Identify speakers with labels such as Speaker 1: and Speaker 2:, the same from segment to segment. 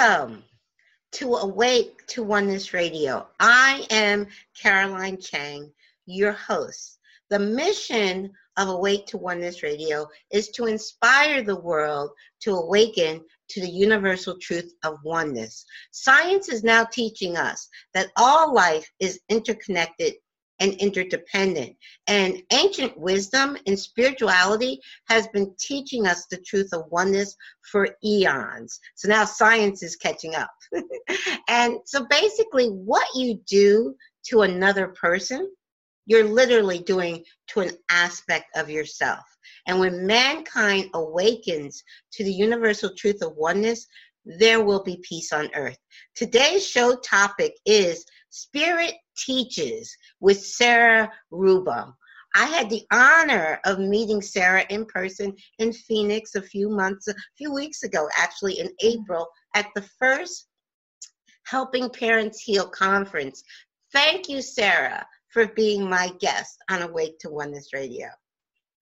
Speaker 1: Welcome to Awake to Oneness Radio. I am Caroline Chang, your host. The mission of Awake to Oneness Radio is to inspire the world to awaken to the universal truth of oneness. Science is now teaching us that all life is interconnected and interdependent. And ancient wisdom and spirituality has been teaching us the truth of oneness for eons. So now science is catching up. and so basically, what you do to another person, you're literally doing to an aspect of yourself. And when mankind awakens to the universal truth of oneness, there will be peace on earth. Today's show topic is Spirit Teaches with Sara Ruble. I had the honor of meeting Sara in person in Phoenix a few months, a few weeks ago, actually in April, at the first Helping Parents Heal conference. Thank you, Sara, for being my guest on Awake to Oneness Radio.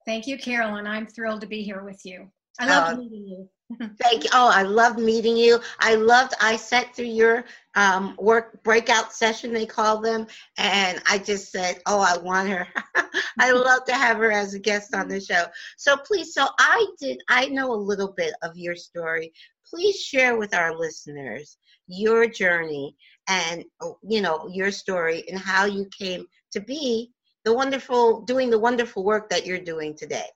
Speaker 2: Thank you, Carolyn. I'm thrilled to be here with you. I love uh, meeting you.
Speaker 1: Thank you. Oh, I love meeting you. I loved, I sat through your um, work breakout session, they call them, and I just said, oh, I want her. I love to have her as a guest on the show. So please, so I did, I know a little bit of your story. Please share with our listeners your journey and, you know, your story and how you came to be the wonderful, doing the wonderful work that you're doing today.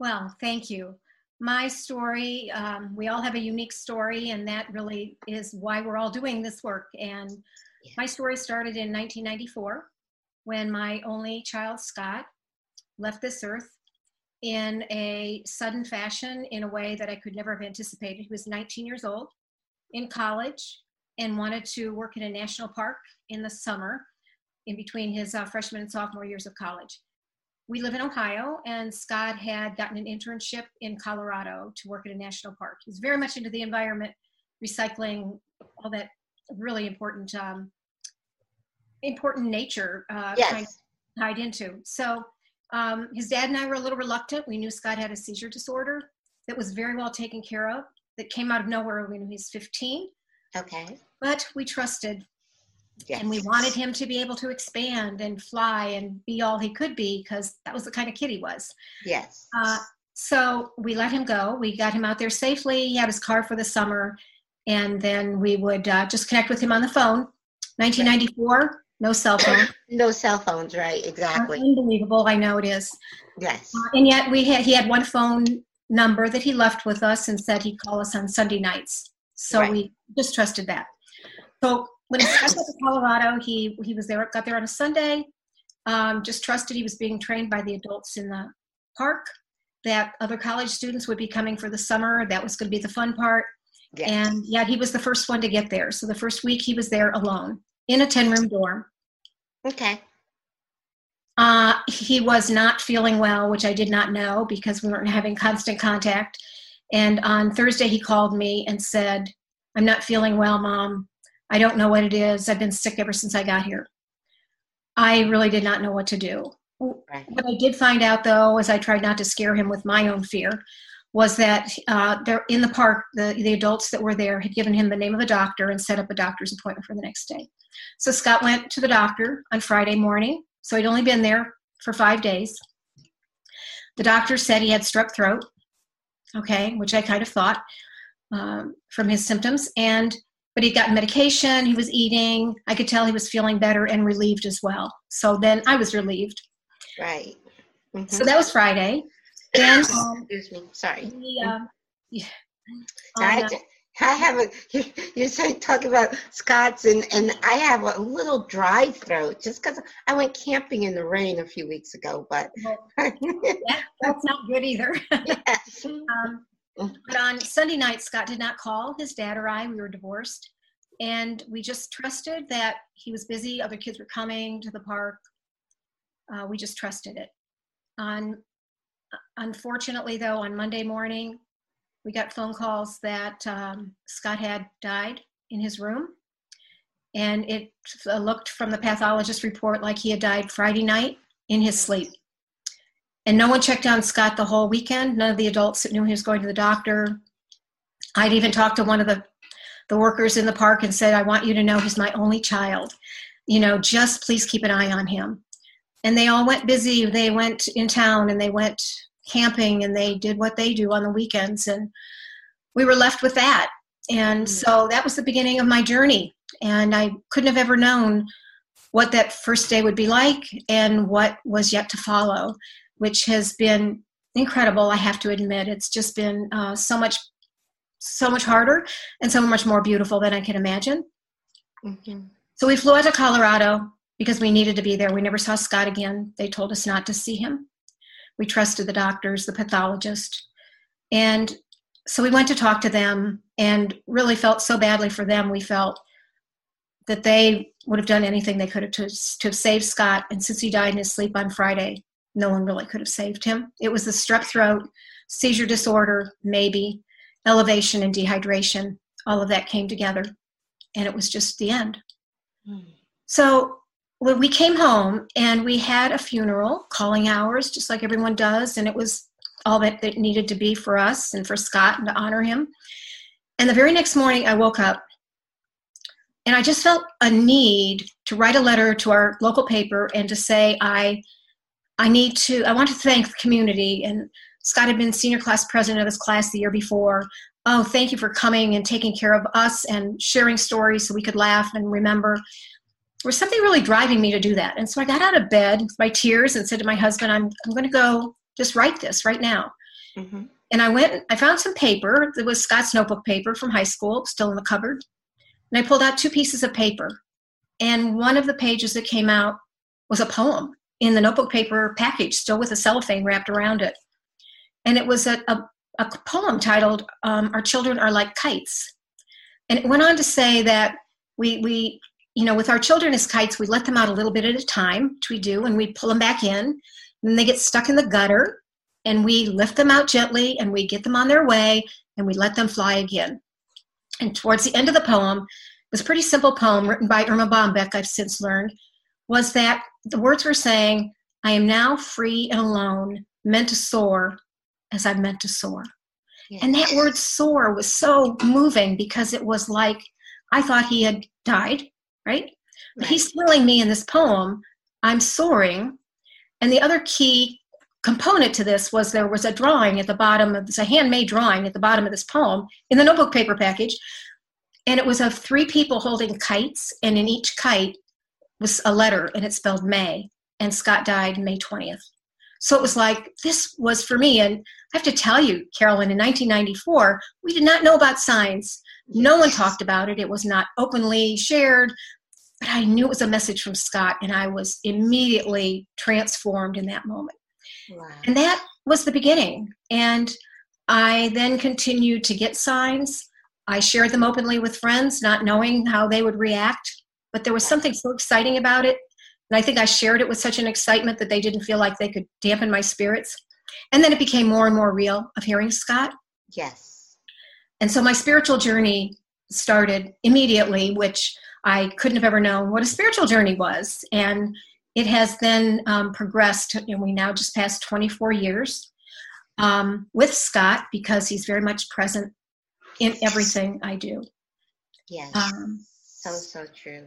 Speaker 2: Well, thank you my story. Um, we all have a unique story, and that really is why we're all doing this work. And my story started in 1994 when my only child, Scott, left this earth in a sudden fashion in a way that I could never have anticipated. He was 19 years old in college and wanted to work in a national park in the summer in between his uh, freshman and sophomore years of college we live in Ohio, and Scott had gotten an internship in Colorado to work at a national park. He's very much into the environment, recycling, all that really important, um, important nature uh,
Speaker 1: yes.
Speaker 2: kind of tied into. So um, his dad and I were a little reluctant. We knew Scott had a seizure disorder that was very well taken care of. That came out of nowhere when he was 15.
Speaker 1: Okay.
Speaker 2: But we trusted Yes. And we wanted him to be able to expand and fly and be all he could be because that was the kind of kid he was.
Speaker 1: Yes.
Speaker 2: Uh, so we let him go. We got him out there safely. He had his car for the summer. And then we would uh, just connect with him on the phone. 1994, no cell phone.
Speaker 1: no cell phones, right? Exactly.
Speaker 2: Unbelievable. I know it is.
Speaker 1: Yes.
Speaker 2: Uh, and yet we had he had one phone number that he left with us and said he'd call us on Sunday nights. So right. we just trusted that. So when he got to Colorado, he he was there, got there on a Sunday. Um, just trusted he was being trained by the adults in the park. That other college students would be coming for the summer. That was going to be the fun part. And yeah, he was the first one to get there. So the first week he was there alone in a ten room dorm.
Speaker 1: Okay.
Speaker 2: Uh, he was not feeling well, which I did not know because we weren't having constant contact. And on Thursday, he called me and said, I'm not feeling well, mom. I don't know what it is. I've been sick ever since I got here. I really did not know what to do. Right. What I did find out, though, as I tried not to scare him with my own fear, was that uh, there in the park, the, the adults that were there had given him the name of a doctor and set up a doctor's appointment for the next day. So Scott went to the doctor on Friday morning. So he'd only been there for five days. The doctor said he had strep throat, okay, which I kind of thought um, from his symptoms. And but he'd gotten medication, he was eating. I could tell he was feeling better and relieved as well. So then I was relieved.
Speaker 1: Right.
Speaker 2: Mm-hmm. So that was Friday. Then,
Speaker 1: um, excuse me, sorry.
Speaker 2: Um, yeah,
Speaker 1: I, uh, I have a, you, you say talk about Scott's and, and I have a little dry throat just because I went camping in the rain a few weeks ago, but.
Speaker 2: yeah, that's not good either. yes. Um, but on Sunday night, Scott did not call his dad or I. We were divorced. And we just trusted that he was busy. Other kids were coming to the park. Uh, we just trusted it. On, unfortunately, though, on Monday morning, we got phone calls that um, Scott had died in his room. And it looked from the pathologist report like he had died Friday night in his sleep. And no one checked on Scott the whole weekend. None of the adults knew he was going to the doctor. I'd even talked to one of the, the workers in the park and said, I want you to know he's my only child. You know, just please keep an eye on him. And they all went busy. They went in town and they went camping and they did what they do on the weekends. And we were left with that. And mm. so that was the beginning of my journey. And I couldn't have ever known what that first day would be like and what was yet to follow, which has been incredible. I have to admit, it's just been uh, so much, so much harder and so much more beautiful than I can imagine. Mm-hmm. So we flew out to Colorado because we needed to be there. We never saw Scott again. They told us not to see him. We trusted the doctors, the pathologist, and so we went to talk to them and really felt so badly for them. We felt that they would have done anything they could have to, to have saved Scott. And since he died in his sleep on Friday, no one really could have saved him. It was the strep throat, seizure disorder, maybe, elevation and dehydration. All of that came together, and it was just the end. Mm. So when we came home and we had a funeral, calling hours, just like everyone does, and it was all that it needed to be for us and for Scott and to honor him. And the very next morning, I woke up and I just felt a need to write a letter to our local paper and to say I I need to I want to thank the community and Scott had been senior class president of his class the year before. Oh, thank you for coming and taking care of us and sharing stories so we could laugh and remember. There was something really driving me to do that. And so I got out of bed with my tears and said to my husband, I'm, I'm going to go just write this right now. Mm-hmm. And I went, I found some paper. It was Scott's notebook paper from high school, still in the cupboard. And I pulled out two pieces of paper. And one of the pages that came out was a poem in the notebook paper package, still with a cellophane wrapped around it. And it was a, a, a poem titled um, Our Children Are Like Kites. And it went on to say that we, we, you know, with our children as kites, we let them out a little bit at a time, which we do, and we pull them back in. And they get stuck in the gutter, and we lift them out gently, and we get them on their way, and we let them fly again. And towards the end of the poem, this pretty simple poem written by Erma Bombeck, I've since learned, was that the words were saying, I am now free and alone, meant to soar as I'm meant to soar. Yes. And that word soar was so moving because it was like I thought he had died, right? right. But he's telling me in this poem, I'm soaring. And the other key component to this was there was a drawing at the bottom of this, a handmade drawing at the bottom of this poem in the notebook paper package. And it was of three people holding kites, and in each kite was a letter, and it spelled May. And Scott died May 20th. So it was like, this was for me. And I have to tell you, Carolyn, in 1994, we did not know about signs. No one talked about it. It was not openly shared. But I knew it was a message from Scott, and I was immediately transformed in that moment. Wow. And that was the beginning. And I then continued to get signs. I shared them openly with friends, not knowing how they would react. But there was something so exciting about it. And I think I shared it with such an excitement that they didn't feel like they could dampen my spirits. And then it became more and more real of hearing Scott.
Speaker 1: Yes.
Speaker 2: And so my spiritual journey started immediately, which I couldn't have ever known what a spiritual journey was. And it has then um, progressed, and we now just passed 24 years um, with Scott because he's very much present in everything I do.
Speaker 1: Yes. Um, so, so true.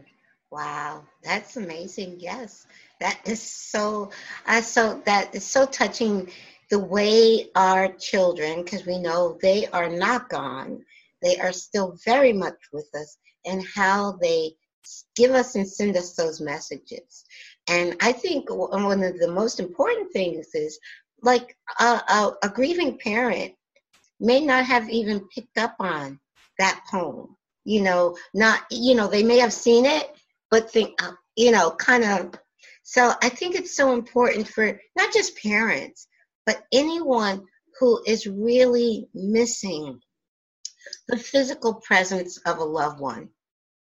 Speaker 1: Wow, that's amazing. Yes, that is so. Uh, so that is so touching. The way our children, because we know they are not gone, they are still very much with us, and how they give us and send us those messages. And I think one of the most important things is like a, a, a grieving parent may not have even picked up on that poem. You know, not, you know, they may have seen it, but think, uh, you know, kind of. So I think it's so important for not just parents, but anyone who is really missing the physical presence of a loved one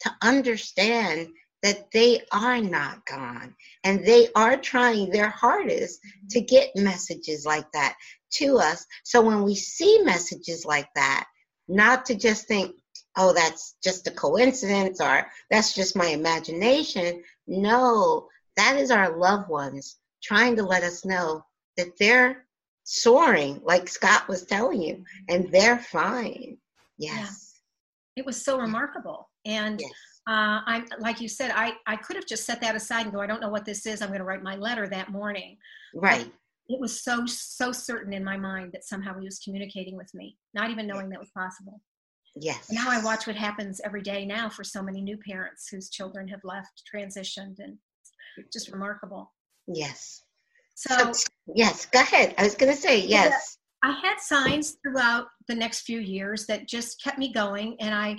Speaker 1: to understand that they are not gone and they are trying their hardest to get messages like that to us. So when we see messages like that, not to just think, oh, that's just a coincidence or that's just my imagination. No, that is our loved ones trying to let us know that they're soaring, like Scott was telling you, and they're fine. Yes.
Speaker 2: Yeah. It was so remarkable. And yes. uh, I'm like you said, I, I could have just set that aside and go, I don't know what this is. I'm going to write my letter that morning.
Speaker 1: Right.
Speaker 2: But it was so, so certain in my mind that somehow he was communicating with me, not even knowing that was possible.
Speaker 1: Yes.
Speaker 2: Now I watch what happens every day now for so many new parents whose children have left, transitioned, and just remarkable.
Speaker 1: Yes.
Speaker 2: So,
Speaker 1: so yes, go ahead. I was going to say yes.
Speaker 2: I had signs throughout the next few years that just kept me going, and I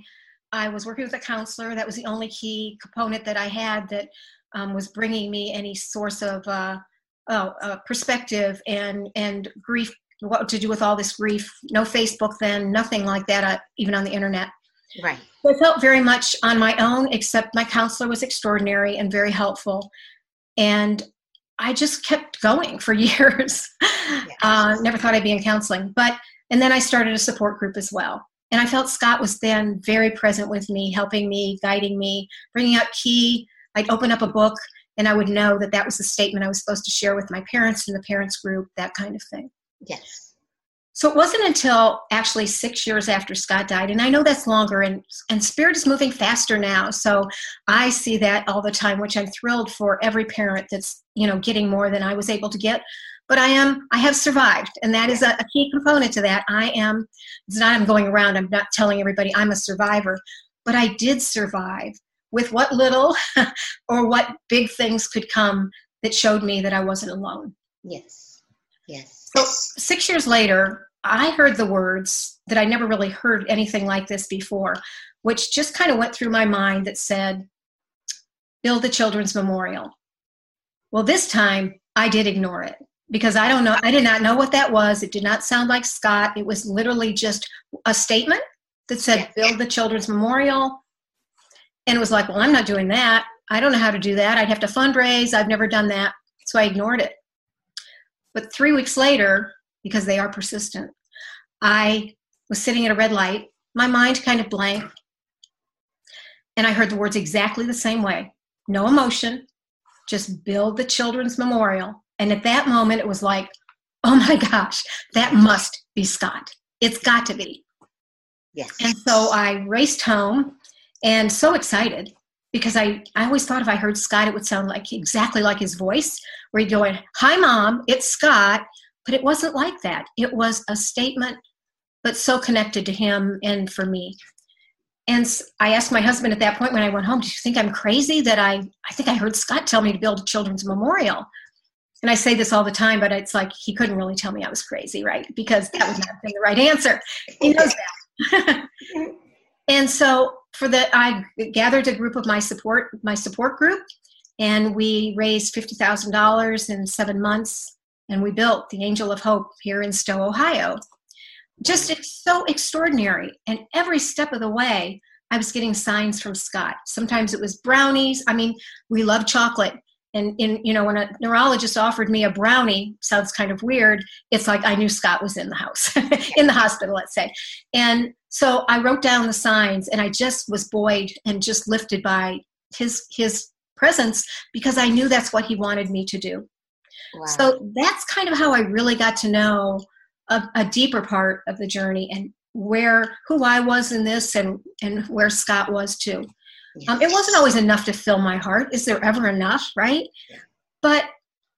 Speaker 2: I was working with a counselor. That was the only key component that I had that um, was bringing me any source of uh, oh, uh, perspective and and grief. What to do with all this grief? No Facebook then, nothing like that, uh, even on the internet.
Speaker 1: Right.
Speaker 2: So I felt very much on my own, except my counselor was extraordinary and very helpful. And I just kept going for years. Yes. Uh, never thought I'd be in counseling. But, and then I started a support group as well. And I felt Scott was then very present with me, helping me, guiding me, bringing out key. I'd open up a book and I would know that that was the statement I was supposed to share with my parents in the parents group, that kind of thing.
Speaker 1: Yes.
Speaker 2: So it wasn't until actually six years after Scott died, and I know that's longer, and, and Spirit is moving faster now. So I see that all the time, which I'm thrilled for every parent that's you know getting more than I was able to get. But I am I have survived, and that is a, a key component to that. I am it's not I'm going around. I'm not telling everybody I'm a survivor, but I did survive with what little or what big things could come that showed me that I wasn't alone.
Speaker 1: Yes. Yes.
Speaker 2: So six years later, I heard the words that I never really heard anything like this before, which just kind of went through my mind that said, build the children's memorial. Well, this time I did ignore it because I don't know, I did not know what that was. It did not sound like Scott. It was literally just a statement that said, build the children's memorial. And it was like, well, I'm not doing that. I don't know how to do that. I'd have to fundraise. I've never done that. So I ignored it. But three weeks later, because they are persistent, I was sitting at a red light, my mind kind of blank, and I heard the words exactly the same way no emotion, just build the children's memorial. And at that moment, it was like, oh my gosh, that must be Scott. It's got to be.
Speaker 1: Yes.
Speaker 2: And so I raced home and so excited because I, I always thought if I heard Scott, it would sound like exactly like his voice, where he'd go Hi, mom, it's Scott. But it wasn't like that. It was a statement, but so connected to him and for me. And I asked my husband at that point when I went home, Do you think I'm crazy that I, I think I heard Scott tell me to build a children's memorial? And I say this all the time, but it's like he couldn't really tell me I was crazy, right? Because that would not have been the right answer. He knows that. and so for that, I gathered a group of my support, my support group, and we raised fifty thousand dollars in seven months, and we built the Angel of Hope here in Stow, Ohio. Just so extraordinary, and every step of the way, I was getting signs from Scott. Sometimes it was brownies. I mean, we love chocolate, and in you know when a neurologist offered me a brownie sounds kind of weird it's like i knew scott was in the house in the hospital let's say and so i wrote down the signs and i just was buoyed and just lifted by his his presence because i knew that's what he wanted me to do wow. so that's kind of how i really got to know a, a deeper part of the journey and where who i was in this and and where scott was too Yes. Um, it wasn't always enough to fill my heart. Is there ever enough, right? But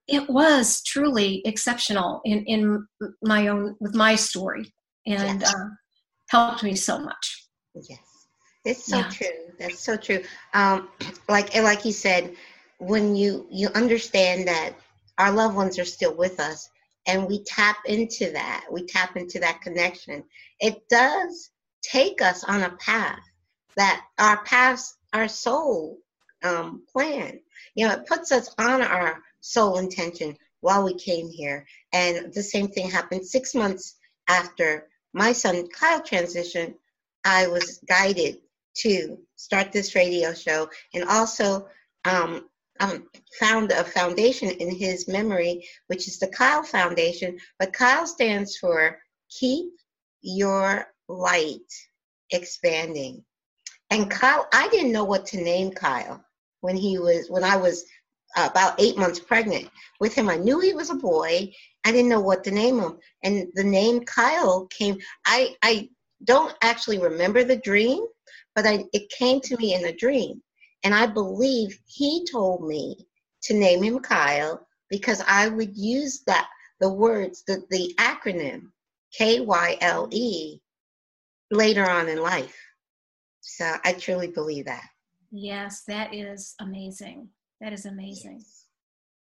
Speaker 2: it was truly exceptional in, in my own with my story and yes. uh, helped me so much.
Speaker 1: Yes, it's so yeah. true. That's so true. Um, like like you said, when you you understand that our loved ones are still with us, and we tap into that, we tap into that connection. It does take us on a path that our paths our soul um, plan. You know, it puts us on our soul intention while we came here. And the same thing happened six months after my son Kyle transitioned. I was guided to start this radio show and also um, um, found a foundation in his memory, which is the Kyle Foundation. But Kyle stands for Keep Your Light Expanding. And Kyle, I didn't know what to name Kyle when he was when I was about eight months pregnant with him. I knew he was a boy. I didn't know what to name him, and the name Kyle came. I I don't actually remember the dream, but I, it came to me in a dream. And I believe he told me to name him Kyle because I would use that the words, the, the acronym K Y L E later on in life. So I truly believe that.
Speaker 2: Yes, that is amazing. That is amazing. Yes.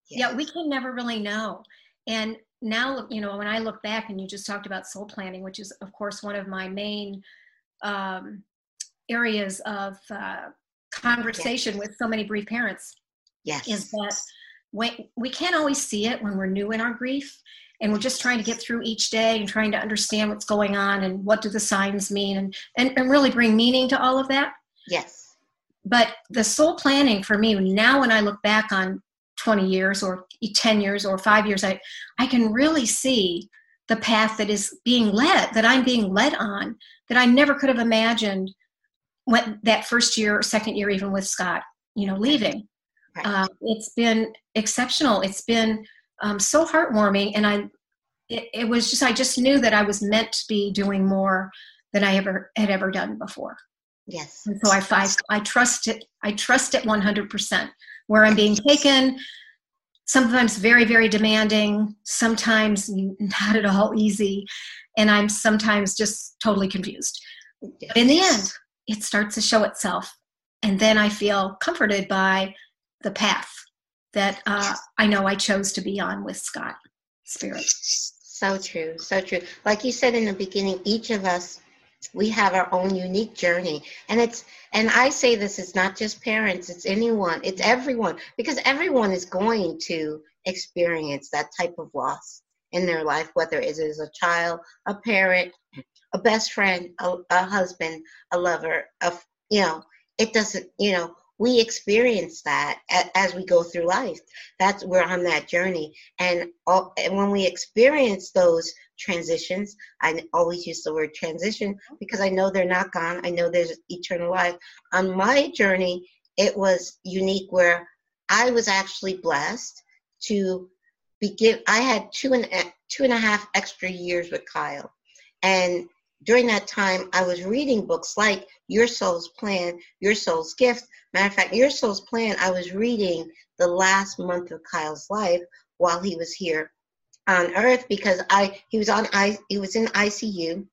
Speaker 2: Yes. Yeah, we can never really know. And now, you know, when I look back and you just talked about soul planning, which is, of course, one of my main um, areas of uh, conversation yes. with so many bereaved parents.
Speaker 1: Yes.
Speaker 2: Is that when, we can't always see it when we're new in our grief and we're just trying to get through each day and trying to understand what's going on and what do the signs mean and, and, and really bring meaning to all of that.
Speaker 1: Yes.
Speaker 2: But the soul planning for me, now when I look back on 20 years or 10 years or five years, I, I can really see the path that is being led, that I'm being led on, that I never could have imagined when that first year or second year, even with Scott, you know, leaving. Right. Uh, it's been exceptional. It's been um, so heartwarming, and I, it, it was just I just knew that I was meant to be doing more than I ever had ever done before.
Speaker 1: Yes.
Speaker 2: And so I, I, I trust it. I trust it 100%. Where I'm being taken, sometimes very, very demanding, sometimes not at all easy, and I'm sometimes just totally confused. But in the end, it starts to show itself. And then I feel comforted by the path that uh, I know I chose to be on with Scott Spirit.
Speaker 1: So true, so true. Like you said in the beginning, each of us we have our own unique journey and it's and i say this it's not just parents it's anyone it's everyone because everyone is going to experience that type of loss in their life whether it is a child a parent a best friend a, a husband a lover a you know it doesn't you know we experience that as we go through life. That's we're on that journey, and, all, and when we experience those transitions, I always use the word transition because I know they're not gone. I know there's eternal life. On my journey, it was unique where I was actually blessed to begin. I had two and two and a half extra years with Kyle, and during that time, I was reading books like Your Soul's Plan, Your Soul's Gift. Matter of fact, Your Soul's Plan, I was reading the last month of Kyle's life while he was here on Earth because I he was on I he was in ICU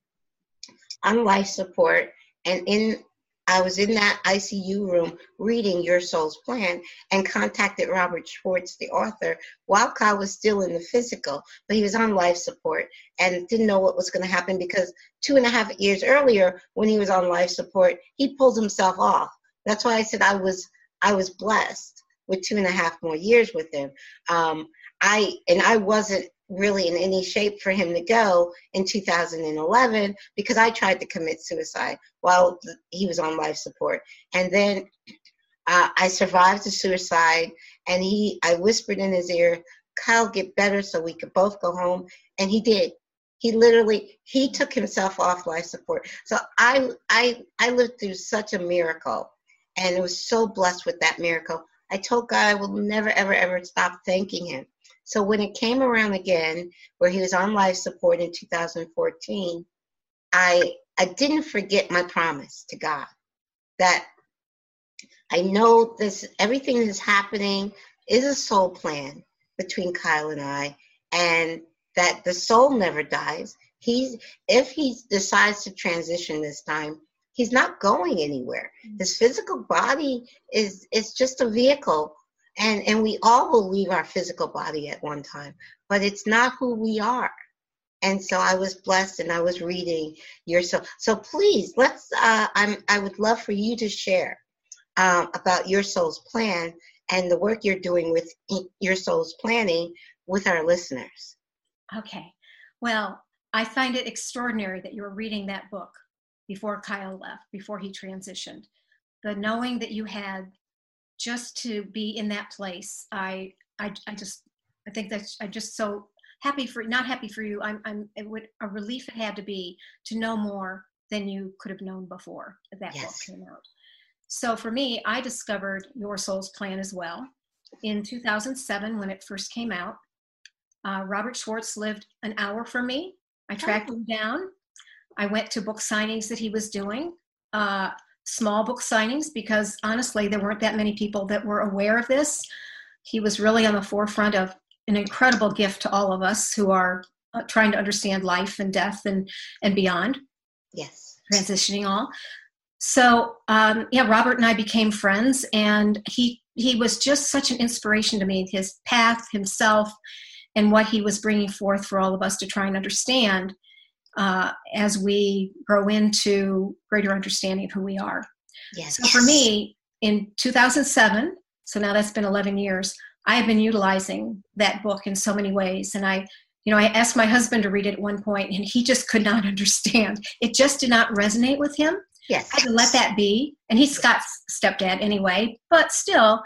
Speaker 1: on life support and in I was in that ICU room reading Your Soul's Plan and contacted Robert Schwartz, the author, while Kyle was still in the physical, but he was on life support and didn't know what was going to happen because two and a half years earlier, when he was on life support, he pulled himself off. That's why I said I was I was blessed with two and a half more years with him. Um, I and I wasn't really in any shape for him to go in 2011 because I tried to commit suicide while he was on life support. And then uh, I survived the suicide, and he, I whispered in his ear, "Kyle, get better so we could both go home," and he did. He literally he took himself off life support. So I I I lived through such a miracle, and was so blessed with that miracle. I told God I will never ever ever stop thanking Him so when it came around again, where he was on life support in 2014, I I didn't forget my promise to God that I know this everything that's happening is a soul plan between Kyle and I, and that the soul never dies. He's if he decides to transition this time, he's not going anywhere. Mm-hmm. His physical body is is just a vehicle and and we all will leave our physical body at one time but it's not who we are. And so i was blessed and i was reading your soul so please let's uh, i'm i would love for you to share um, about your soul's plan and the work you're doing with your soul's planning with our listeners.
Speaker 2: Okay. Well i find it extraordinary that you were reading that book before kyle left before he transitioned. The knowing that you had just to be in that place i i, I just i think that's i'm just so happy for not happy for you. I'm i'm it would a relief it had to be to know more than you could have known before that yes. book came out. So for me i discovered your soul's plan as well in 2007 when it first came out. Uh, robert schwartz lived an hour from me. I tracked oh. him down. I went to book signings that he was doing, uh, small book signings, because honestly, there weren't that many people that were aware of this. He was really on the forefront of an incredible gift to all of us who are uh, trying to understand life and death and, and beyond.
Speaker 1: Yes.
Speaker 2: Transitioning all. So um, yeah, Robert and I became friends, and he he was just such an inspiration to me. His path, himself, and what he was bringing forth for all of us to try and understand uh, as we grow into greater understanding of who we are.
Speaker 1: Yes.
Speaker 2: So for me, in 2007, so now that's been 11 years, I have been utilizing that book in so many ways. And I, you know, I asked my husband to read it at one point, and he just could not understand. It just did not resonate with him.
Speaker 1: Yes.
Speaker 2: I had to let that be. And he's Scott's stepdad anyway, but still,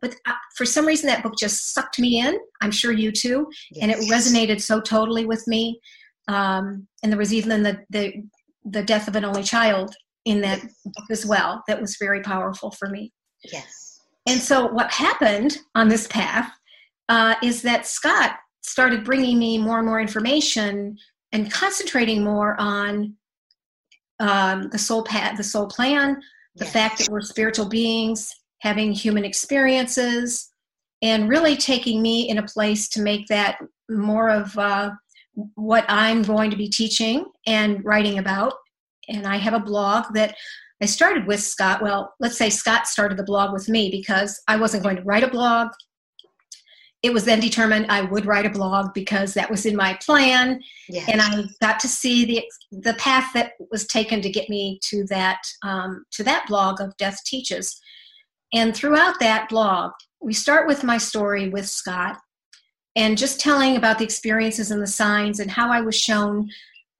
Speaker 2: but uh, for some reason that book just sucked me in. I'm sure you too. Yes. And it resonated so totally with me. Um, and there was even the, the, the death of an only child in that yes. book as well. That was very powerful for me.
Speaker 1: Yes.
Speaker 2: And so what happened on this path uh, is that Scott started bringing me more and more information and concentrating more on um, the soul path, the soul plan, the yes. fact that we're spiritual beings having human experiences, and really taking me in a place to make that more of uh, what I'm going to be teaching and writing about. And I have a blog that I started with Scott. Well, let's say Scott started the blog with me because I wasn't going to write a blog it was then determined I would write a blog because that was in my plan, yes. and I got to see the the path that was taken to get me to that um, to that blog of Death Teaches. And throughout that blog, we start with my story with Scott, and just telling about the experiences and the signs and how I was shown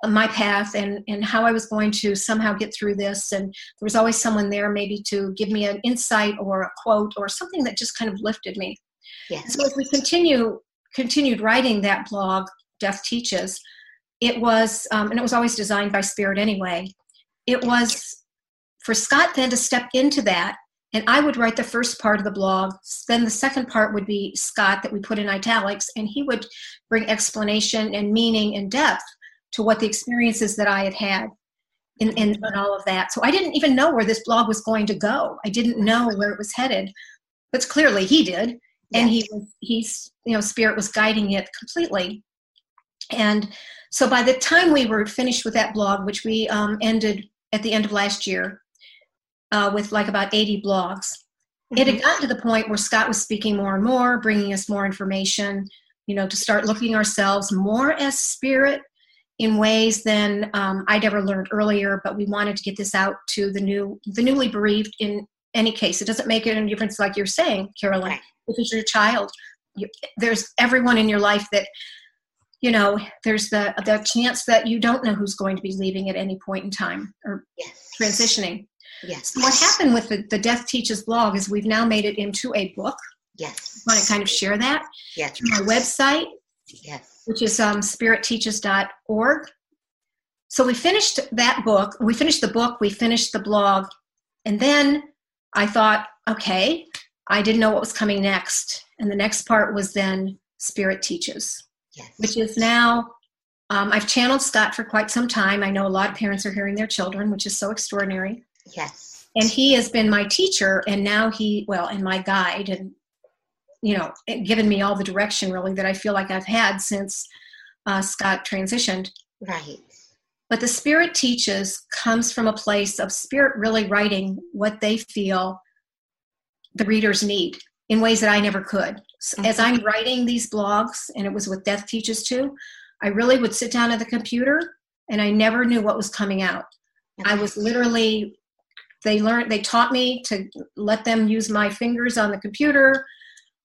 Speaker 2: my path and and how I was going to somehow get through this. And there was always someone there, maybe to give me an insight or a quote or something that just kind of lifted me.
Speaker 1: Yes.
Speaker 2: So as we continue continued writing that blog, Death Teaches, it was, um, and it was always designed by Spirit anyway. It was for Scott then to step into that, and I would write the first part of the blog. Then the second part would be Scott that we put in italics, and he would bring explanation and meaning and depth to what the experiences that I had had in, in, in, all of that. So I didn't even know where this blog was going to go. I didn't know where it was headed, but clearly he did and he was he's you know spirit was guiding it completely and so by the time we were finished with that blog which we um, ended at the end of last year uh, with like about 80 blogs mm-hmm. it had mm-hmm. gotten to the point where scott was speaking more and more bringing us more information you know to start looking ourselves more as spirit in ways than um, i'd ever learned earlier but we wanted to get this out to the new the newly bereaved in any case it doesn't make any difference like you're saying Caroline. right if it's your child you, there's everyone in your life that you know there's the the chance that you don't know who's going to be leaving at any point in time or
Speaker 1: yes.
Speaker 2: transitioning
Speaker 1: yes
Speaker 2: so what happened with the, the death teaches blog is we've now made it into a book
Speaker 1: yes
Speaker 2: I want to kind of share that
Speaker 1: yes
Speaker 2: my website
Speaker 1: yes
Speaker 2: which is um, spiritteaches.org so we finished that book we finished the book we finished the blog and then i thought okay I didn't know what was coming next. And the next part was then Spirit Teaches,
Speaker 1: yes.
Speaker 2: which is now, um, I've channeled Scott for quite some time. I know a lot of parents are hearing their children, which is so extraordinary.
Speaker 1: Yes.
Speaker 2: And he has been my teacher, and now he, well, and my guide, and, you know, given me all the direction really that I feel like I've had since uh, Scott transitioned.
Speaker 1: Right.
Speaker 2: But the Spirit Teaches comes from a place of Spirit really writing what they feel the readers need in ways that I never could. Mm-hmm. As I'm writing these blogs, and it was with Death Teaches too, I really would sit down at the computer and I never knew what was coming out. I was literally, they learned, they taught me to let them use my fingers on the computer.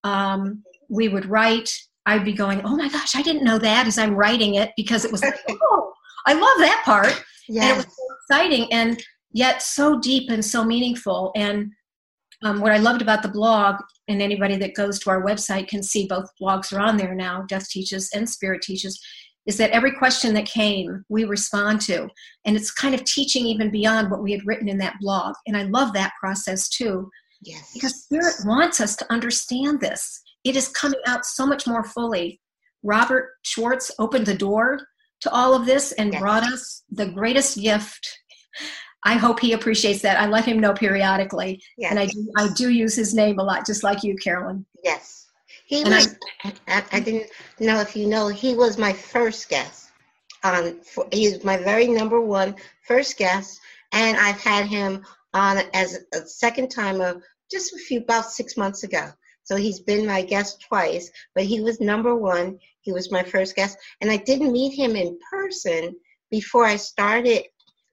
Speaker 2: Um, we would write. I'd be going, oh my gosh, I didn't know that as I'm writing it because it was like, oh, I love that part.
Speaker 1: Yes.
Speaker 2: And it was so exciting and yet so deep and so meaningful. And um, what I loved about the blog, and anybody that goes to our website can see both blogs are on there now, Death Teaches and Spirit Teaches, is that every question that came, we respond to. And it's kind of teaching even beyond what we had written in that blog. And I love that process too.
Speaker 1: Yes.
Speaker 2: Because Spirit wants us to understand this. It is coming out so much more fully. Robert Schwartz opened the door to all of this and
Speaker 1: Yes.
Speaker 2: brought us the greatest gift. I hope he appreciates that. I let him know periodically,
Speaker 1: Yes.
Speaker 2: and I do, I do use his name a lot, just like you, Carolyn.
Speaker 1: Yes. He
Speaker 2: And I-
Speaker 1: was, I, I didn't know if you know, he was my first guest. On, for, he's my very number one first guest, and I've had him on as a second time of just a few, about six months ago. So he's been my guest twice, but he was number one. He was my first guest, and I didn't meet him in person before I started,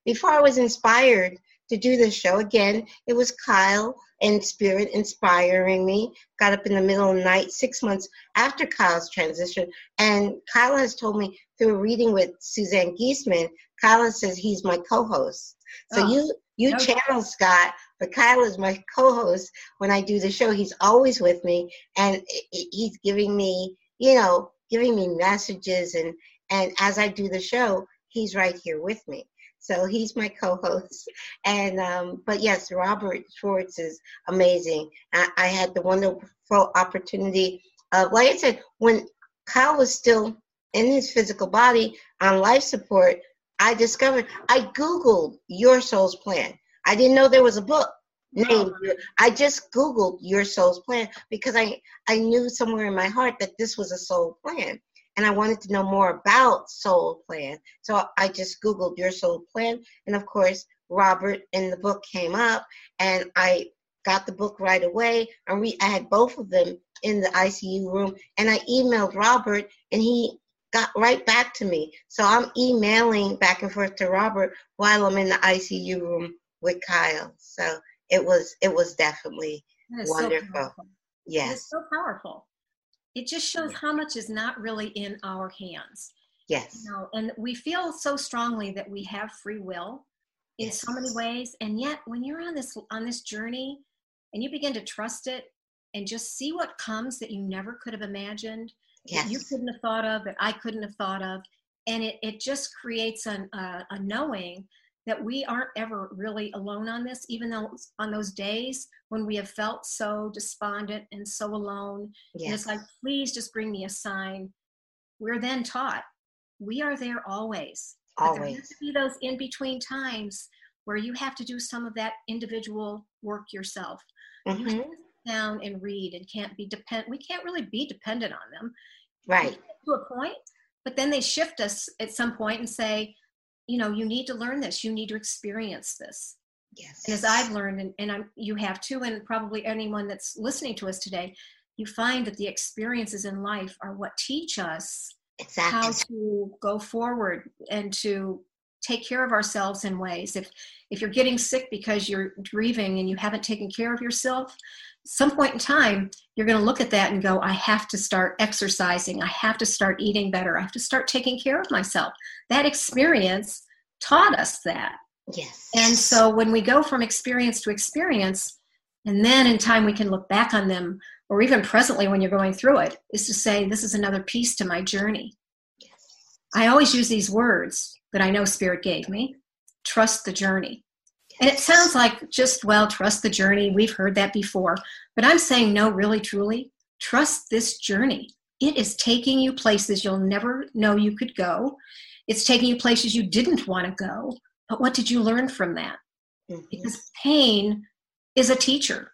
Speaker 1: before I was inspired to do this show. Again, it was Kyle and Spirit inspiring me got up in the middle of the night six months after Kyle's transition. And Kyle has told me through a reading with Suzanne Giesemann, Kyle says he's my co-host. So
Speaker 2: Oh,
Speaker 1: you you
Speaker 2: no
Speaker 1: channel Scott, but Kyle is my co-host when I do the show. He's always with me, and he's giving me, you know, giving me messages, and and as I do the show, he's right here with me. So he's my co-host, and um, but yes, Robert Schwartz is amazing. I, I had the wonderful opportunity of, like I said, when Kyle was still in his physical body on life support, I discovered, I Googled Your Soul's Plan. I didn't know there was a book named, Your- I just Googled Your Soul's Plan because I, I knew somewhere in my heart that this was a soul plan. And I wanted to know more about soul plan. So I just Googled Your Soul Plan. And of course, Robert in the book came up and I got the book right away. And re- I had both of them in the ICU room, and I emailed Robert, and he got right back to me. So I'm emailing back and forth to Robert while I'm in the ICU room with Kyle. So it was it was definitely
Speaker 2: so
Speaker 1: Wonderful.
Speaker 2: Is
Speaker 1: yes,
Speaker 2: so powerful. It just shows how much is not really in our hands.
Speaker 1: yes,
Speaker 2: You know, and we feel so strongly that we have free will in so many ways. And yet when you're on this on this journey and you begin to trust it and just see what comes that you never could have imagined, that you couldn't have thought of, that I couldn't have thought of. And it, it just creates an, uh, a knowing that we aren't ever really alone on this, even though on those days when we have felt so despondent and so alone. And it's like, please just bring me a sign. We're then taught we are there always. But there has to be those in between times where you have to do some of that individual work yourself. You
Speaker 1: hmm
Speaker 2: to sit down and read and can't be depend. We can't really be dependent on them
Speaker 1: Right,
Speaker 2: to a point, but then they shift us at some point and say, you know, you need to learn this. You need to experience this.
Speaker 1: yes,
Speaker 2: And as I've learned, and, and I'm, you have too, and probably anyone that's listening to us today, you find that the experiences in life are what teach us how to go forward and to take care of ourselves in ways. If if you're getting sick because you're grieving and you haven't taken care of yourself some point in time you're going to look at that and go i have to start exercising. I have to start eating better. I have to start taking care of myself. That experience taught us that.
Speaker 1: Yes,
Speaker 2: and so when we go from experience to experience, and then in time we can look back on them, or even presently when you're going through it, is to say, this is another piece to my journey. I always use these words that I know Spirit gave me trust the journey. And it sounds like just, well, trust the journey. We've heard that before. But I'm saying, no, really, truly, trust this journey. It is taking you places you'll never know you could go. It's taking you places you didn't want to go. But what did you learn from that?
Speaker 1: Mhm.
Speaker 2: because pain is a teacher.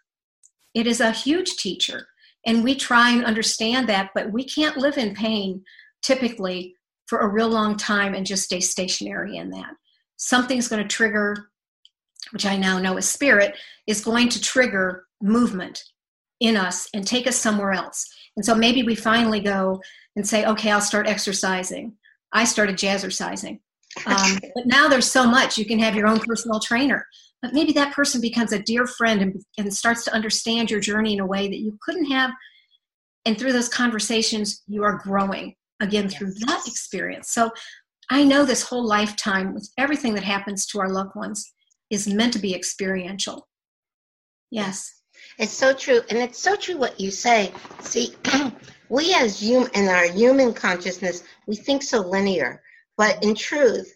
Speaker 2: It is a huge teacher. And we try and understand that, but we can't live in pain typically for a real long time and just stay stationary in that. Something's going to trigger, which I now know is spirit, is going to trigger movement in us and take us somewhere else. And so maybe we finally go and say, okay, I'll start exercising. I started jazzercising. Um, but now there's so much. You can have your own personal trainer. But maybe that person becomes a dear friend and, and starts to understand your journey in a way that you couldn't have. And through those conversations, you are growing again through that experience. So I know this whole lifetime with everything that happens to our loved ones is meant to be experiential. Yes.
Speaker 1: It's so true, and it's so true what you say. See, we as human in our human consciousness, we think so linear, but in truth,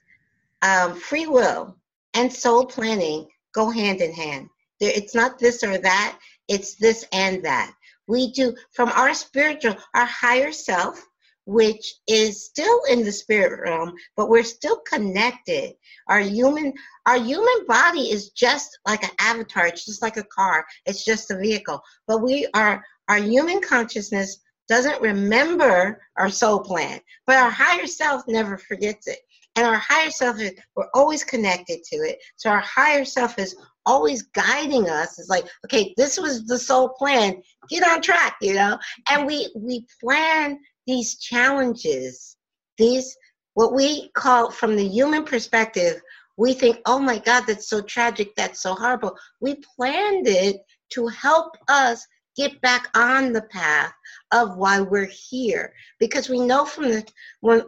Speaker 1: um, free will and soul planning go hand in hand. There, it's not this or that; it's this and that. We do from our spiritual, our higher self. Which is still in the spirit realm, but we're still connected. Our human, our human body is just like an avatar. It's just like a car. It's just a vehicle. But we are, our human consciousness doesn't remember our soul plan, but our higher self never forgets it. And our higher self is, we're always connected to it. So our higher self is always guiding us. It's like, okay, this was the soul plan. Get on track, you know? And we, we plan these challenges, these, what we call from the human perspective, we think, oh my God, that's so tragic, that's so horrible. We planned it to help us get back on the path of why we're here because we know from the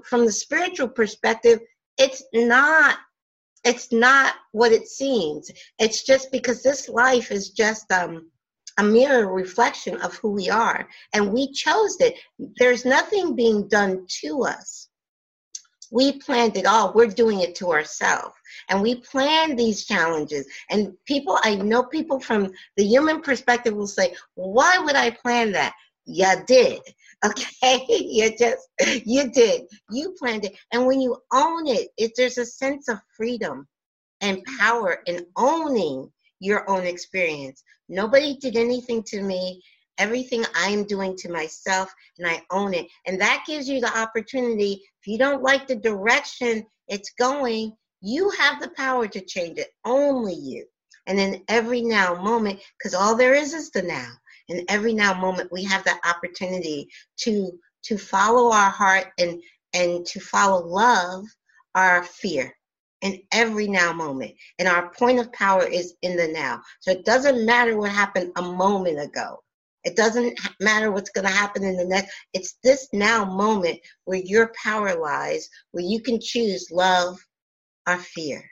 Speaker 1: from the spiritual perspective it's not it's not what it seems it's just because this life is just um a mirror reflection of who we are and we chose it. There's nothing being done to us. We planned it all. We're doing it to ourselves. And we plan these challenges. And people i know people from the human perspective will say why would i plan that? You did. Okay? You just you did. You planned it. And when you own it, it there's a sense of freedom and power in owning your own experience. Nobody did anything to me. Everything i'm doing to myself and i own it. And that gives you the opportunity. If you don't like the direction it's going you have the power to change it. Only you. And in every now moment because all there is is the now. In every now moment we have that opportunity to to follow our heart and and to follow love our fear in every now moment. And our point of power is in the now. So it doesn't matter what happened a moment ago. It doesn't matter what's going to happen in the next. It's this now moment where your power lies where you can choose love or fear.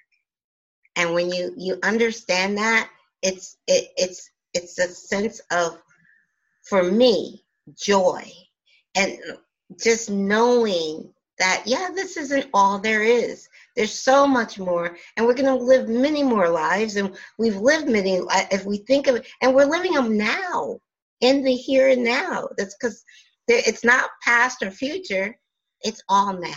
Speaker 1: And when you you understand that it's it, it's it's a sense of for me, joy. And just knowing that, yeah, this isn't all there is. There's so much more, and we're going to live many more lives, and we've lived many. If we think of it, and we're living them now, in the here and now. That's because it's not past or future; it's all now.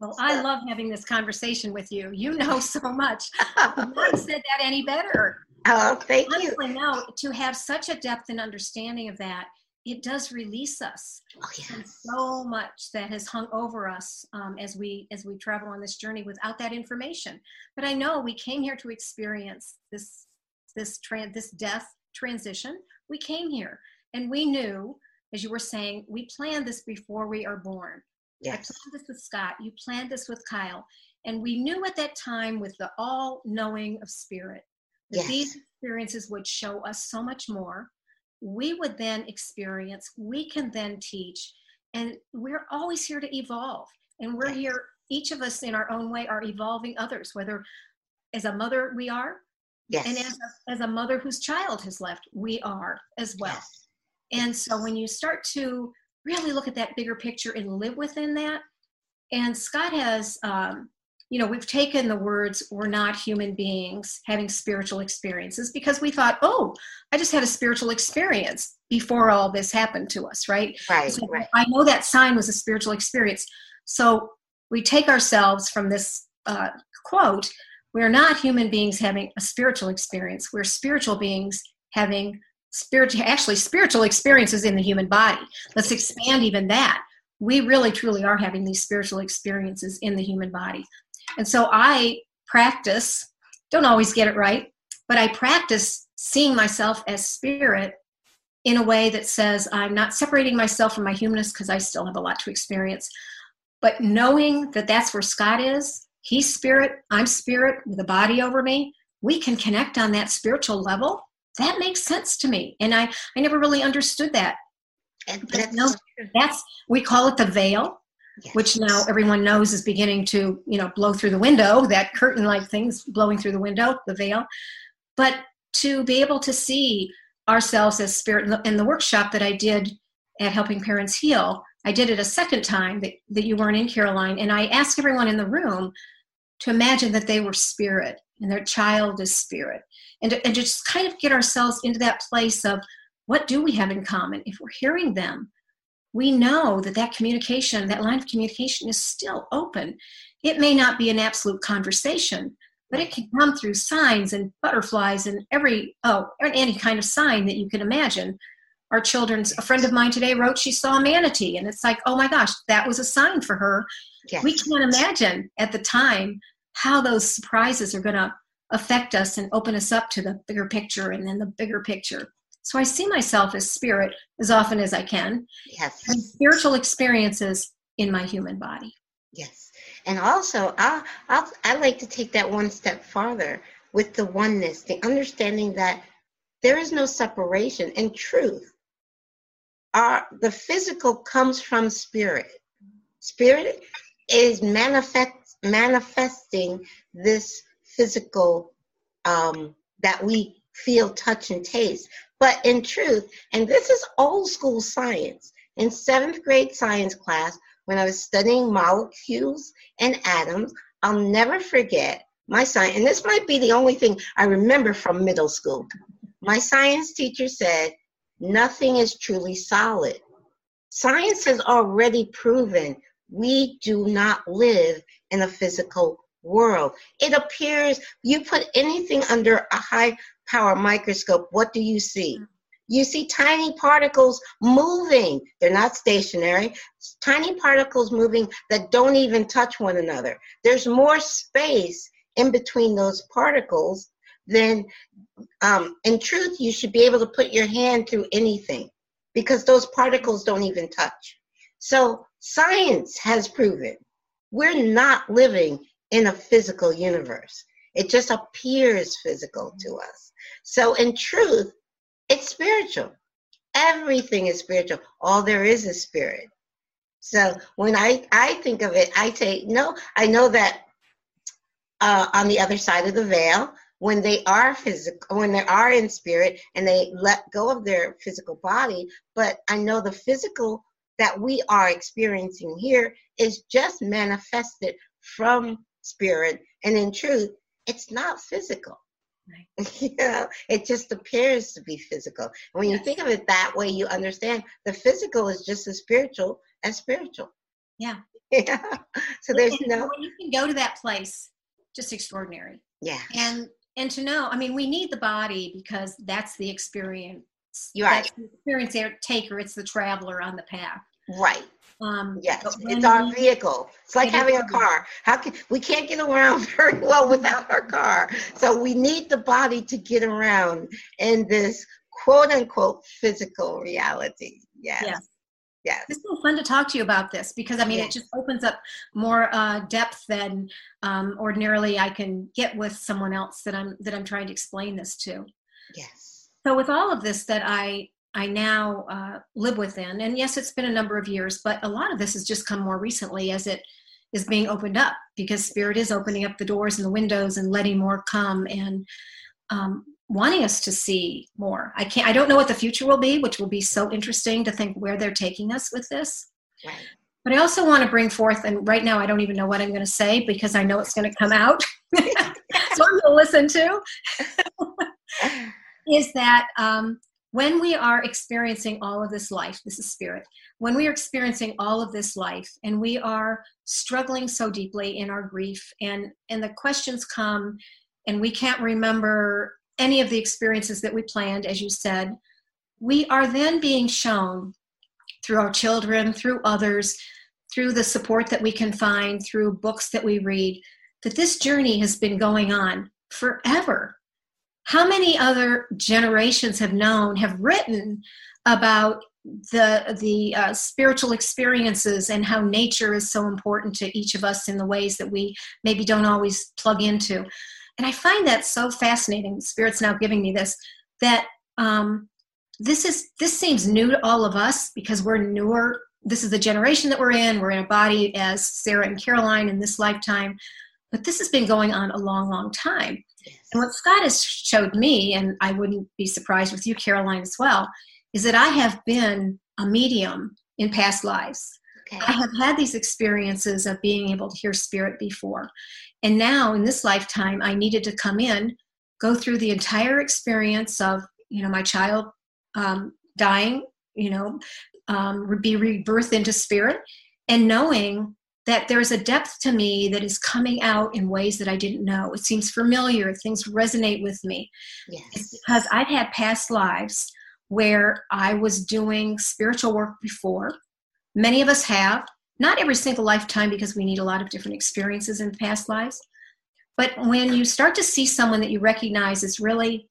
Speaker 2: Well, I love having this conversation with you. You know so much. One said that any better.
Speaker 1: Oh, thank
Speaker 2: Honestly, you. no, to have such a depth and understanding of that, it does release us
Speaker 1: oh, yes.
Speaker 2: so much that has hung over us um, as we as we travel on this journey without that information. But I know we came here to experience this this trans this death transition. We came here and we knew, as you were saying, we planned this before we are born.
Speaker 1: Yes. I
Speaker 2: planned this with Scott. You planned this with Kyle. And we knew at that time, with the all knowing of spirit,
Speaker 1: yes.
Speaker 2: these experiences would show us so much more. We would then experience, we can then teach, and we're always here to evolve. And we're here, each of us in our own way are evolving others, whether as a mother we are,
Speaker 1: yes.
Speaker 2: and as a, as a mother whose child has left, we are as well. Yes. And so when you start to really look at that bigger picture and live within that, and Scott has um, you know, we've taken the words, we're not human beings having spiritual experiences because we thought, oh, I just had a spiritual experience before all this happened to us, right?
Speaker 1: Right, so right.
Speaker 2: I know that sign was a spiritual experience. So we take ourselves from this uh, quote, we're not human beings having a spiritual experience. We're spiritual beings having spiritual, actually spiritual experiences in the human body. Let's expand even that. We really truly are having these spiritual experiences in the human body. And so I practice, don't always get it right, but I practice seeing myself as spirit in a way that says I'm not separating myself from my humanness because I still have a lot to experience. But knowing that that's where Scott is, he's spirit, I'm spirit with a body over me, we can connect on that spiritual level. That makes sense to me. And I, I never really understood that.
Speaker 1: And that's,
Speaker 2: no, that's we call it the veil yes. which now everyone knows is beginning to you know blow through the window that curtain like things blowing through the window the veil but to be able to see ourselves as spirit in the, workshop that i did at helping parents heal i did it a second time that, that you weren't in caroline and i asked everyone in the room to imagine that they were spirit and their child is spirit and to, and just kind of get ourselves into that place of what do we have in common if we're hearing them we know that that communication, that line of communication is still open. It may not be an absolute conversation, but it can come through signs and butterflies and every, oh, any kind of sign that you can imagine. Our children's, a friend of mine today wrote she saw a manatee, and it's like, oh my gosh, that was a sign for her. Yes. We can't imagine at the time how those surprises are going to affect us and open us up to the bigger picture and then the bigger picture. So I see myself as spirit as often as I can.
Speaker 1: Yes.
Speaker 2: And spiritual experiences in my human body.
Speaker 1: Yes. And also, I I I like to take that one step farther with the oneness, the understanding that there is no separation. In truth, our the physical comes from spirit. Spirit is manifest manifesting this physical um, that we feel, touch, and taste. But in truth, and this is old school science, in seventh grade science class, when I was studying molecules and atoms, I'll never forget my science, and this might be the only thing I remember from middle school. My science teacher said, Nothing is truly solid. Science has already proven we do not live in a physical world. It appears you put anything under a high power microscope, what do you see? You see tiny particles moving. They're not stationary. Tiny particles moving that don't even touch one another. There's more space in between those particles than, um, in truth, you should be able to put your hand through anything because those particles don't even touch. So science has proven we're not living in a physical universe. It just appears physical to us. So, in truth, it's spiritual. Everything is spiritual. All there is is spirit. So, when I, I think of it, I say, no, I know that uh, on the other side of the veil, when they are physical, when they are in spirit and they let go of their physical body, but I know the physical that we are experiencing here is just manifested from spirit and in truth it's not physical. Right. you know it just appears to be physical. When yes. you think of it that way you understand the physical is just as spiritual as spiritual.
Speaker 2: Yeah.
Speaker 1: Yeah. So there's
Speaker 2: and
Speaker 1: no
Speaker 2: when you can go to that place just extraordinary.
Speaker 1: Yeah
Speaker 2: and and to know i mean we need the body because that's the experience.
Speaker 1: You are.
Speaker 2: The experience taker. It's the traveler on the path.
Speaker 1: Right
Speaker 2: um,
Speaker 1: yes, it's our vehicle. It's like having a car. How can we can't get around very well without our car? So we need the body to get around in this quote unquote physical reality. Yes. yes. Yes.
Speaker 2: It's so fun to talk to you about this because I mean yes. it just opens up more uh, depth than um, ordinarily I can get with someone else that I'm that I'm trying to explain this to.
Speaker 1: Yes.
Speaker 2: So with all of this that I I now uh, live within. And yes, it's been a number of years, but a lot of this has just come more recently as it is being opened up because Spirit is opening up the doors and the windows and letting more come and um, wanting us to see more. I can't. I don't know what the future will be, which will be so interesting to think where they're taking us with this.
Speaker 1: Right.
Speaker 2: But I also want to bring forth, and right now I don't even know what I'm going to say because I know it's going to come out. so I'm going to listen to. is that um, when we are experiencing all of this life, this is spirit, when we are experiencing all of this life and we are struggling so deeply in our grief and, and the questions come and we can't remember any of the experiences that we planned, as you said, we are then being shown through our children, through others, through the support that we can find, through books that we read, that this journey has been going on forever how many other generations have known have written about the the uh, spiritual experiences and how nature is so important to each of us in the ways that we maybe don't always plug into? And i find that so fascinating spirit's now giving me this that um, this is this seems new to all of us because we're newer this is the generation that we're in we're in a body as Sara and caroline in this lifetime but this has been going on a long long time and what Scott has showed me, and I wouldn't be surprised with you, Caroline, as well, is that I have been a medium in past lives. Okay. I have had these experiences of being able to hear spirit before. And now in this lifetime, I needed to come in, go through the entire experience of, you know, my child um, dying, you know, um, be rebirthed into spirit and knowing that there's a depth to me that is coming out in ways that I didn't know. It seems familiar, things resonate with me.
Speaker 1: Yes.
Speaker 2: It's because I've had past lives where I was doing spiritual work before. Many of us have, not every single lifetime because we need a lot of different experiences in past lives. But when you start to see someone that you recognize is really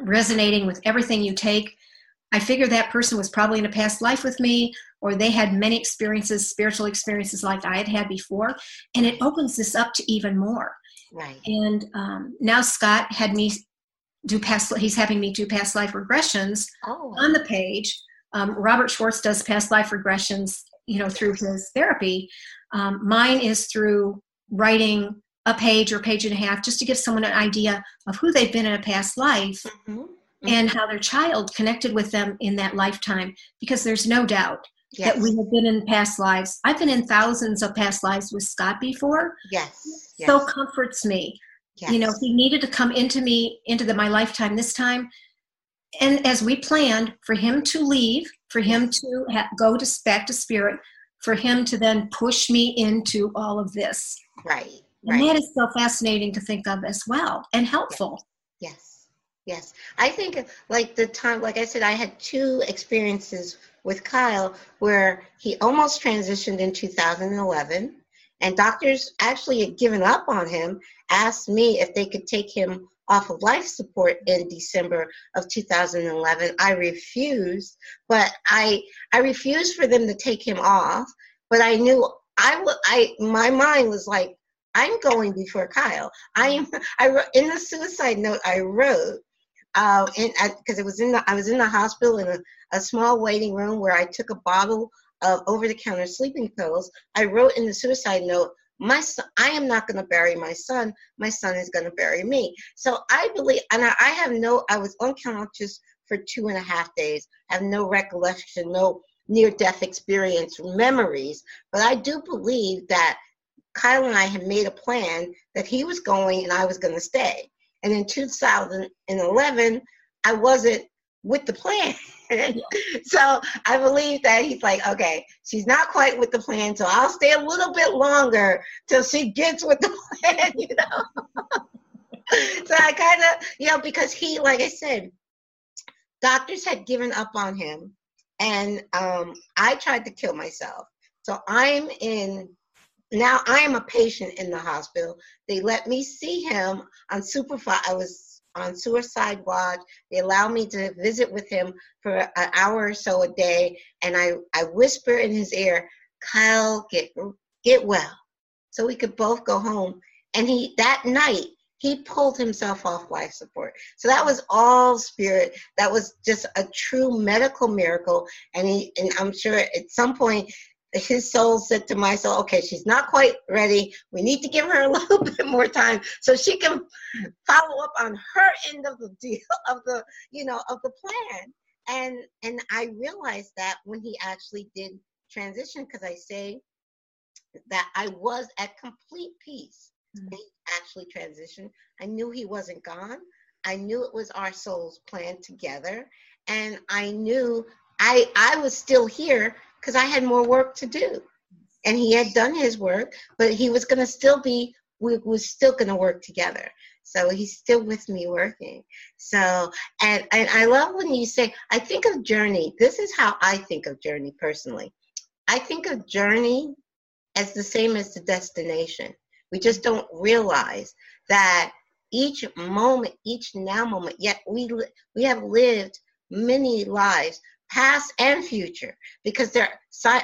Speaker 2: resonating with everything you take, I figure that person was probably in a past life with me, or they had many experiences, spiritual experiences like I had had before, and it opens this up to even more.
Speaker 1: Right.
Speaker 2: And um, now Scott had me do past. He's having me do past life regressions
Speaker 1: oh.
Speaker 2: on the page. Um, Robert Schwartz does past life regressions, you know, through his therapy. Um, mine is through writing a page or page and a half just to give someone an idea of who they've been in a past life mm-hmm. Mm-hmm. and how their child connected with them in that lifetime because there's no doubt yes. that we have been in past lives i've been in thousands of past lives with scott before
Speaker 1: yes,
Speaker 2: yes. so comforts me yes. you know he needed to come into me into the, my lifetime this time and as we planned for him to leave for him to ha- go to back to spirit for him to then push me into all of this
Speaker 1: right
Speaker 2: and that is so fascinating to think of as well and helpful.
Speaker 1: Yes. Yes. I think like the time, like I said, I had two experiences with Kyle where he almost transitioned in 2011 and doctors actually had given up on him, asked me if they could take him off of life support in December of 2011. I refused, but I I refused for them to take him off, but I knew I would I my mind was like I'm going before Kyle. I am. I in the suicide note. I wrote, uh, because it was in the I was in the hospital in a, a small waiting room where I took a bottle of over-the-counter sleeping pills. I wrote in the suicide note, my son, I am not going to bury my son. My son is going to bury me. So I believe, and I, I have no. I was unconscious for two and a half days. I have no recollection, no near-death experience, memories. But I do believe that Kyle and I had made a plan that he was going and I was going to stay. And in 2011, I wasn't with the plan. so I believe that he's like, okay, she's not quite with the plan, so I'll stay a little bit longer till she gets with the plan, you know. so I kind of, you know, because he, like I said, doctors had given up on him, and um, I tried to kill myself. So I'm in now I am a patient in the hospital. They let me see him on supervised. I was on suicide watch. They allow me to visit with him for an hour or so a day, and I I whisper in his ear, "Kyle, get get well," so we could both go home. And he that night he pulled himself off life support. So that was all spirit. That was just a true medical miracle. And he and I'm sure at some point his soul said to my soul, okay, she's not quite ready. We need to give her a little bit more time so she can follow up on her end of the deal of the, you know, of the plan. And and I realized that when he actually did transition, because I say that I was at complete peace. Mm-hmm. He actually transitioned. I knew he wasn't gone. I knew it was our soul's plan together. And I knew I I was still here because I had more work to do. And he had done his work, but he was going to still be, we were still going to work together. So he's still with me working. So, and, and I love when you say, I think of journey. This is how I think of journey personally. I think of journey as the same as the destination. We just don't realize that each moment, each now moment, yet we, we have lived many lives past and future because they're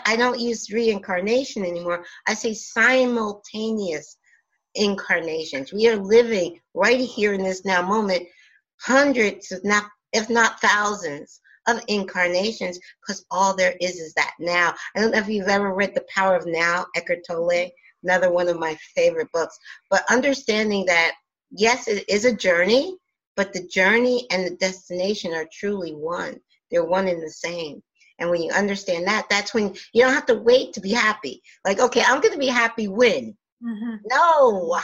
Speaker 1: i don't use reincarnation anymore. I say simultaneous incarnations. We are living right here in this now moment hundreds if not if not thousands of incarnations because all there is is that now. I don't know if you've ever read the power of now eckhart tolle another one of my favorite books. But understanding that yes it is a journey but the journey and the destination are truly one they're one and the same. And when you understand that, that's when you don't have to wait to be happy. Like, okay, I'm going to be happy when. Mm-hmm. No,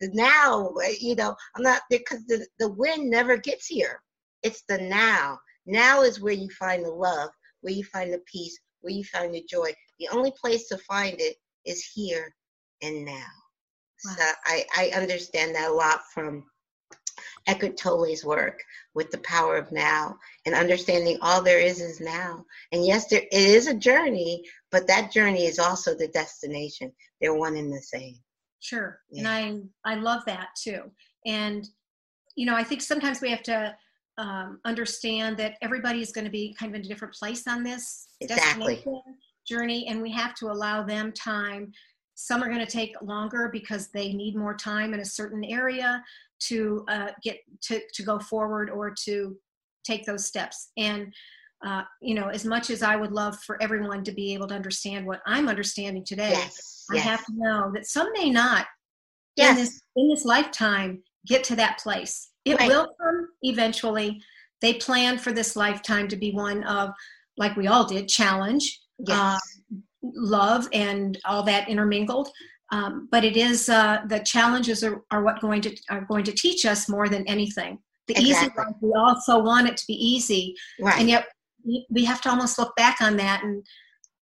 Speaker 1: the now, you know, I'm not because the, the win never gets here. It's the now. Now is where you find the love, where you find the peace, where you find the joy. The only place to find it is here and now. Wow. So I, I understand that a lot from Eckhart Tolle's work with the power of now and understanding all there is is now. And yes, there it is a journey, but that journey is also the destination. They're one and the same.
Speaker 2: Sure. Yeah. And I I love that too. And you know, I think sometimes we have to um, understand that everybody is going to be kind of in a different place on this
Speaker 1: exactly.
Speaker 2: journey, and we have to allow them time. Some are going to take longer because they need more time in a certain area to uh, get to, to go forward or to take those steps. And uh, you know, as much as I would love for everyone to be able to understand what I'm understanding today,
Speaker 1: yes,
Speaker 2: I have to know that some may not yes. in this in this lifetime get to that place. It right. will come eventually. They plan for this lifetime to be one of, like we all did, challenge, yes. uh, love, and all that intermingled. Um, but it is uh, the challenges are, are what going to are going to teach us more than anything. The exactly. easy life, we also want it to be easy,
Speaker 1: right.
Speaker 2: and yet we have to almost look back on that and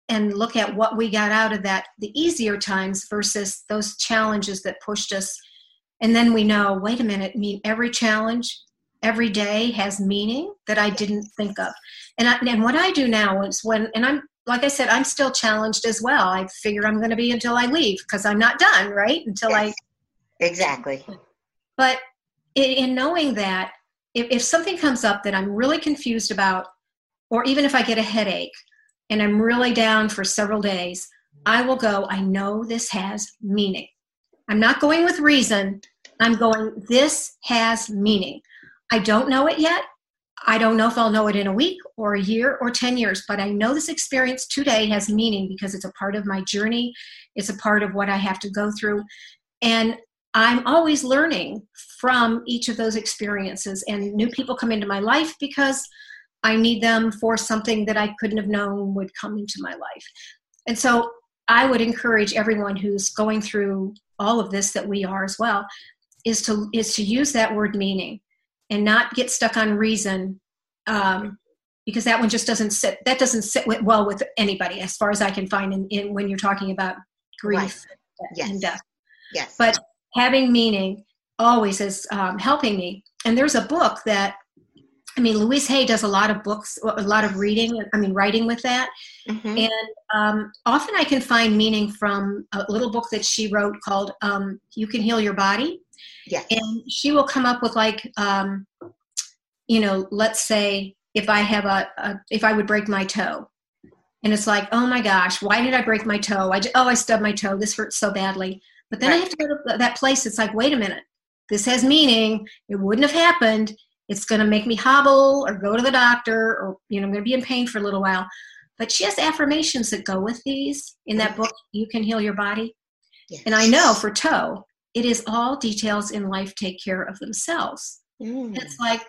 Speaker 2: and look at what we got out of that the easier times versus those challenges that pushed us and then we know wait a minute I mean every challenge every day has meaning that i didn't think of and I, and what i do now is when and i'm like i said i'm still challenged as well. I figure i'm going to be until i leave because i'm not done right? Until yes.
Speaker 1: i exactly.
Speaker 2: But in, in knowing that if, if something comes up that i'm really confused about or even if i get a headache and i'm really down for several days i will go i know this has meaning. I'm not going with reason. I'm going this has meaning. I don't know it yet I don't know if I'll know it in a week or a year or 10 years, but I know this experience today has meaning because it's a part of my journey. It's a part of what I have to go through. And I'm always learning from each of those experiences. And new people come into my life because I need them for something that I couldn't have known would come into my life. And so I would encourage everyone who's going through all of this that we are as well is to is to use that word meaning and not get stuck on reason um, because that one just doesn't sit that doesn't sit well with anybody as far as i can find in, in when you're talking about grief right.
Speaker 1: yes.
Speaker 2: and death
Speaker 1: yes
Speaker 2: but having meaning always is um, helping me and there's a book that i mean louise hay does a lot of books a lot of reading i mean writing with that mm-hmm. and um, often i can find meaning from a little book that she wrote called um, you can heal your body
Speaker 1: Yes.
Speaker 2: And she will come up with like, um, you know, let's say if I have a, a, if I would break my toe, and it's like, oh my gosh, why did I break my toe? I just, oh, I stubbed my toe. This hurts so badly. But then right. I have to go to that place. It's like, wait a minute, this has meaning. It wouldn't have happened. It's going to make me hobble or go to the doctor, or you know, I'm going to be in pain for a little while. But she has affirmations that go with these in that book. You can heal your body. Yes. And I know for toe, it is all details in life take care of themselves. Mm. It's like,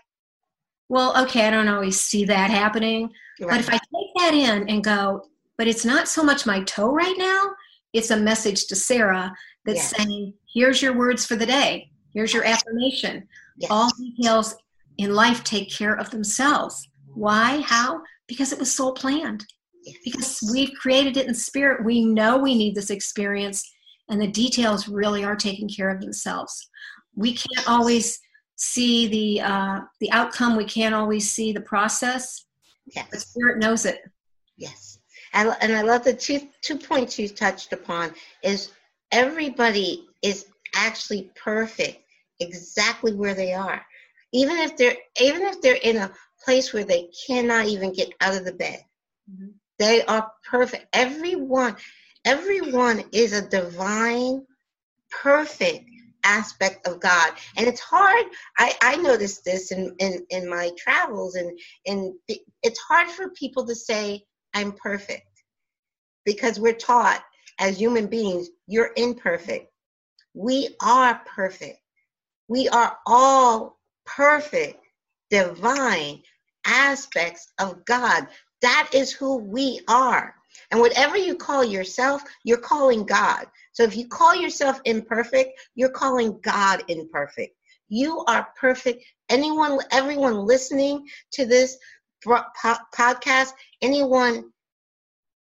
Speaker 2: well, okay, I don't always see that happening. Right. But if I take that in and go, but it's not so much my toe right now, it's a message to Sara that's yes. saying, here's your words for the day, here's your affirmation. Yes. All details in life take care of themselves. Why? How? Because it was soul planned. Yes. Because we've created it in spirit. We know we need this experience and the details really are taking care of themselves. We can't always see the uh, the outcome. We can't always see the process.
Speaker 1: Yes.
Speaker 2: But spirit knows it.
Speaker 1: Yes, and, and I love the two two points you touched upon. Is everybody is actually perfect exactly where they are, even if they're even if they're in a place where they cannot even get out of the bed. Mm-hmm. They are perfect. Everyone everyone is a divine, perfect aspect of God. And it's hard. I, I noticed this in, in, in my travels, and, and it's hard for people to say, I'm perfect. Because we're taught as human beings, you're imperfect. We are perfect. We are all perfect, divine aspects of God. That is who we are. And whatever you call yourself, you're calling God. So if you call yourself imperfect, you're calling God imperfect. You are perfect. Anyone, everyone listening to this, podcast, anyone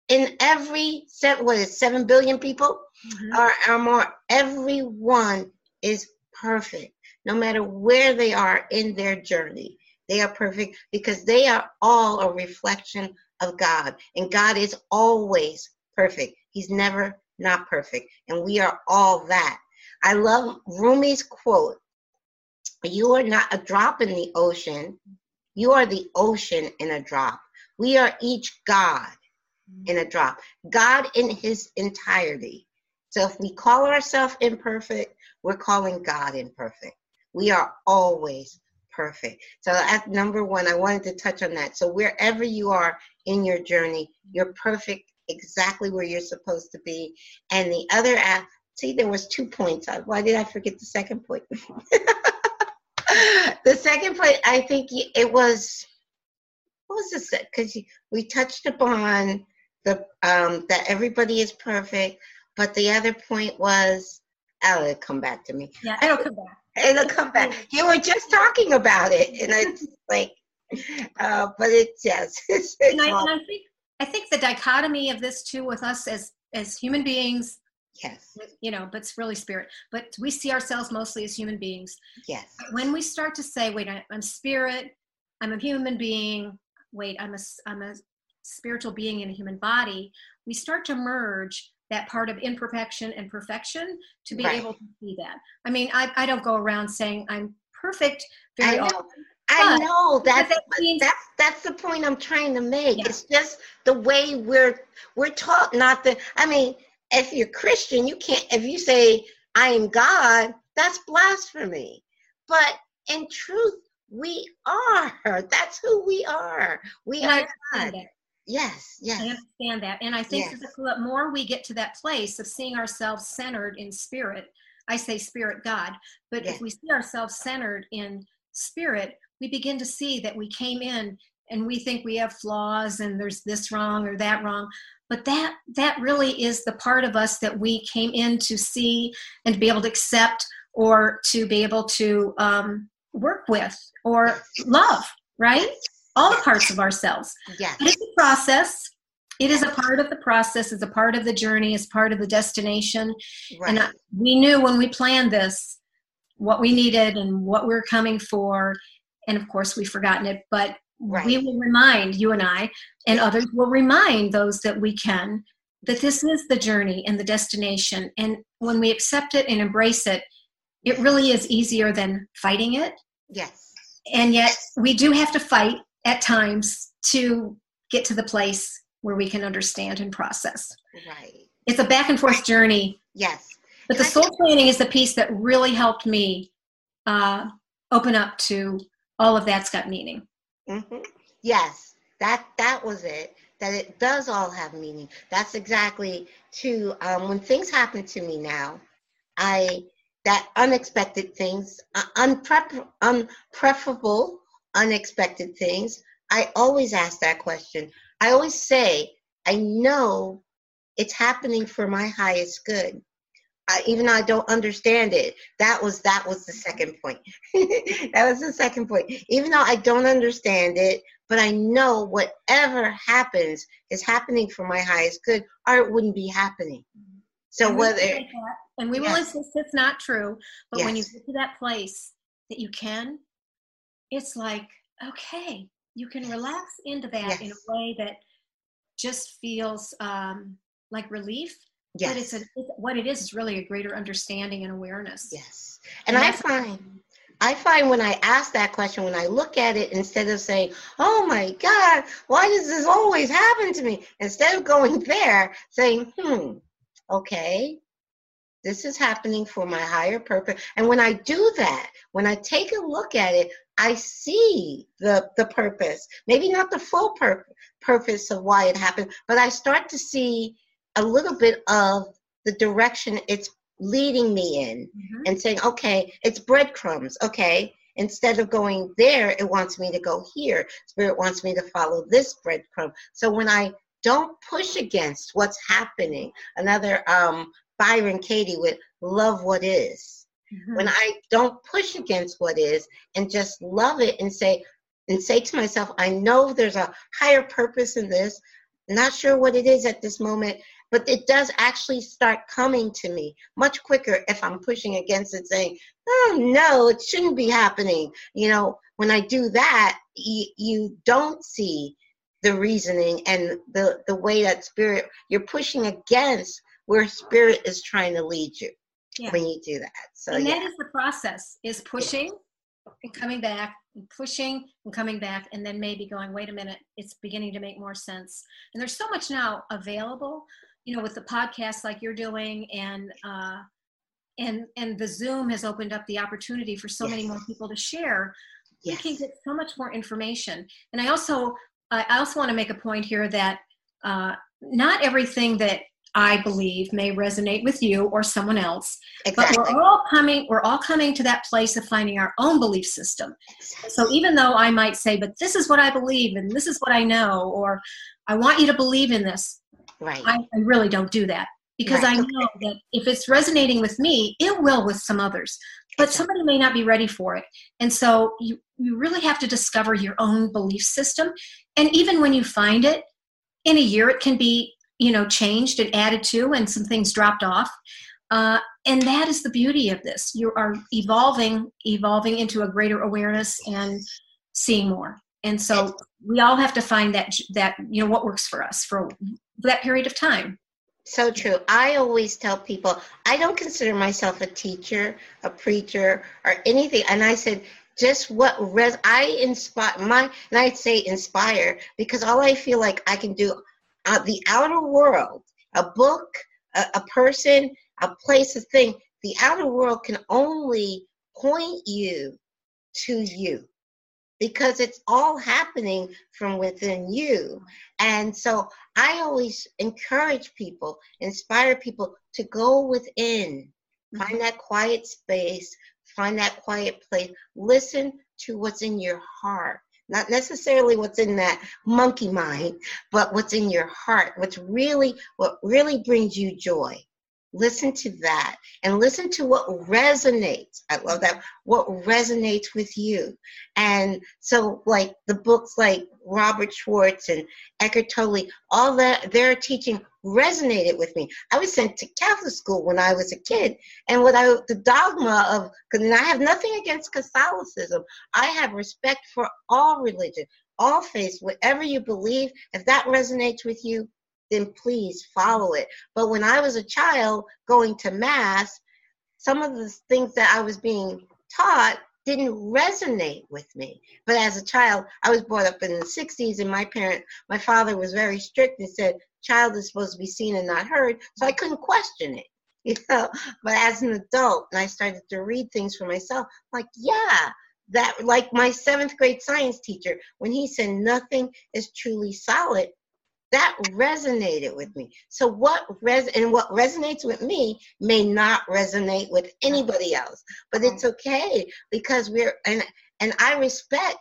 Speaker 1: in every seven, what is seven billion people mm-hmm. or, or more, everyone is perfect, no matter where they are in their journey. They are perfect because they are all a reflection of God, and God is always perfect. He's never not perfect, and we are all that. I love Rumi's quote You are not a drop in the ocean, you are the ocean in a drop. We are each God in a drop, God in his entirety. So if we call ourselves imperfect, we're calling God imperfect. We are always perfect. So at number one, I wanted to touch on that. So wherever you are in your journey, you're perfect exactly where you're supposed to be. And the other app, see, there was two points. Why did I forget the second point? the second point, I think it was, what was this? Because we touched upon the um, that everybody is perfect, but the other point was, oh, it'll come back to me.
Speaker 2: Yeah, it'll come back.
Speaker 1: It'll come back. You were just talking about it, and it's like, uh, but it's yes. It's,
Speaker 2: it's and, I, and I think I think the dichotomy of this too with us as as human beings
Speaker 1: Yes.
Speaker 2: You know, but it's really spirit. But we see ourselves mostly as human beings.
Speaker 1: Yes.
Speaker 2: When we start to say, wait, I'm spirit, I'm a human being, wait, I'm a, I'm a spiritual being in a human body, we start to merge that part of imperfection and perfection to be right. able to see that. I mean, I, I don't go around saying I'm perfect very
Speaker 1: often. I know that's that means, that's that's the point I'm trying to make. Yeah. It's just the way we're we're taught not to. I mean, if you're Christian, you can't. If you say I am God, that's blasphemy. But in truth, we are. That's who we are. We and are God. Yes, yes.
Speaker 2: I understand that. And I think yes. the more we get to that place of seeing ourselves centered in spirit, I say spirit God, but yes. if we see ourselves centered in spirit, we begin to see that we came in and we think we have flaws and there's this wrong or that wrong but that that really is the part of us that we came in to see and to be able to accept or to be able to um, work with or love right all the parts of ourselves.
Speaker 1: Yes.
Speaker 2: But it's a process. It is a part of the process. It's a part of the journey. It's part of the destination. Right. And I, we knew when we planned this what we needed and what we are coming for. And of course, we've forgotten it. But right. we will remind you and I, and others will remind those that we can that this is the journey and the destination. And when we accept it and embrace it, it really is easier than fighting it.
Speaker 1: Yes.
Speaker 2: And yet we do have to fight at times to get to the place where we can understand and process.
Speaker 1: Right.
Speaker 2: It's a back and forth journey.
Speaker 1: Yes.
Speaker 2: But the soul planning is the piece that really helped me uh, open up to all of that's got meaning.
Speaker 1: Mm-hmm. Yes, that that was it. That it does all have meaning. That's exactly to um, when things happen to me now. I that unexpected things, uh, unpreferable unexpected things, I always ask that question. I always say, I know it's happening for my highest good. Even though I don't understand it, that was that was the second point. that was the second point. Even though I don't understand it, but I know whatever happens is happening for my highest good, or it wouldn't be happening. So
Speaker 2: and
Speaker 1: whether
Speaker 2: and we will insist it's not true, but yes. when you get to that place that you can it's like, okay, you can relax into that yes. in a way that just feels um, like relief. Yes. But it's, a, it's what it is is really a greater understanding and awareness.
Speaker 1: Yes. And, and I find I find when I ask that question, when I look at it, instead of saying, "Oh my God, why does this always happen to me?" Instead of going there, saying, "Hmm, okay, this is happening for my higher purpose." And when I do that, when I take a look at it, I see the the purpose. Maybe not the full pur- purpose of why it happened, but I start to see a little bit of the direction it's leading me in mm-hmm. and saying, okay, it's breadcrumbs. Okay. Instead of going there, it wants me to go here. Spirit wants me to follow this breadcrumb. So when I don't push against what's happening, another um, Byron Katie with love what is mm-hmm. when I don't push against what is and just love it and say, and say to myself, I know there's a higher purpose in this. Not sure what it is at this moment, but it does actually start coming to me much quicker if I'm pushing against it, saying, oh no, it shouldn't be happening. You know, when I do that, you, you don't see the reasoning and the, the way that spirit, you're pushing against where spirit is trying to lead you yeah. when you do that. So
Speaker 2: and
Speaker 1: yeah.
Speaker 2: that is the process is pushing yeah. and coming back and pushing and coming back and then maybe going, wait a minute, it's beginning to make more sense. And there's so much now available, you know, with the podcast like you're doing and uh and and the Zoom has opened up the opportunity for so yes. many more people to share. Yes. You can get so much more information. And I also I also want to make a point here that uh, not everything that I believe may resonate with you or someone else. Exactly. But we're all coming, we're all coming to that place of finding our own belief system. Exactly. So even though I might say, but this is what I believe and this is what I know, or I want you to believe in this.
Speaker 1: Right.
Speaker 2: I, I really don't do that because right. I know that if it's resonating with me, it will with some others. But somebody may not be ready for it. And so you, you really have to discover your own belief system. And even when you find it, in a year it can be you know changed and added to and some things dropped off uh, and that is the beauty of this you are evolving evolving into a greater awareness and seeing more and so we all have to find that that you know what works for us for that period of time
Speaker 1: so true. I always tell people I don't consider myself a teacher, a preacher, or anything. And I said, just what res I inspire my and I'd say inspire because all I feel like I can do uh, the outer world, a book, a, a person, a place, a thing, the outer world can only point you to you because it's all happening from within you. And so I always encourage people, inspire people to go within, find that quiet space, find that quiet place, listen to what's in your heart not necessarily what's in that monkey mind, but what's in your heart, what's really, what really brings you joy. Listen to that and listen to what resonates. I love that. What resonates with you. And so, like the books like Robert Schwartz and Eckhart Tolle, all that they're teaching resonated with me. I was sent to Catholic school when I was a kid, and what I the dogma of because I have nothing against Catholicism. I have respect for all religion, all faiths, whatever you believe. If that resonates with you, then please follow it. But when I was a child going to mass, some of the things that I was being taught didn't resonate with me. But as a child, I was brought up in the 60s, and my parent, my father was very strict and said, child is supposed to be seen and not heard. So I couldn't question it, you know. But as an adult, and I started to read things for myself, like, yeah, that, like my seventh grade science teacher, when he said nothing is truly solid, that resonated with me. So what res and what resonates with me may not resonate with anybody else, but mm-hmm. it's okay because we're and and I respect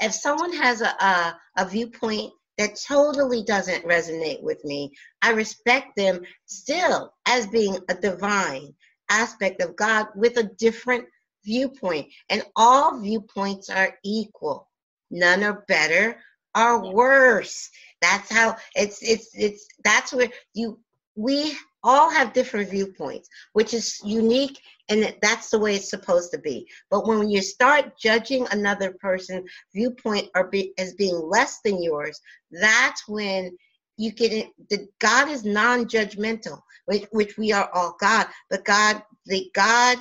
Speaker 1: if someone has a a, a viewpoint that totally doesn't resonate with me, I respect them still as being a divine aspect of God with a different viewpoint. And all viewpoints are equal. None are better or worse. That's how it's it's it's that's where you we all have different viewpoints, which is unique and that's the way it's supposed to be. But when you start judging another person's viewpoint or be, as being less than yours, that's when you get. The God is non-judgmental, which, which we are all God. But God, the God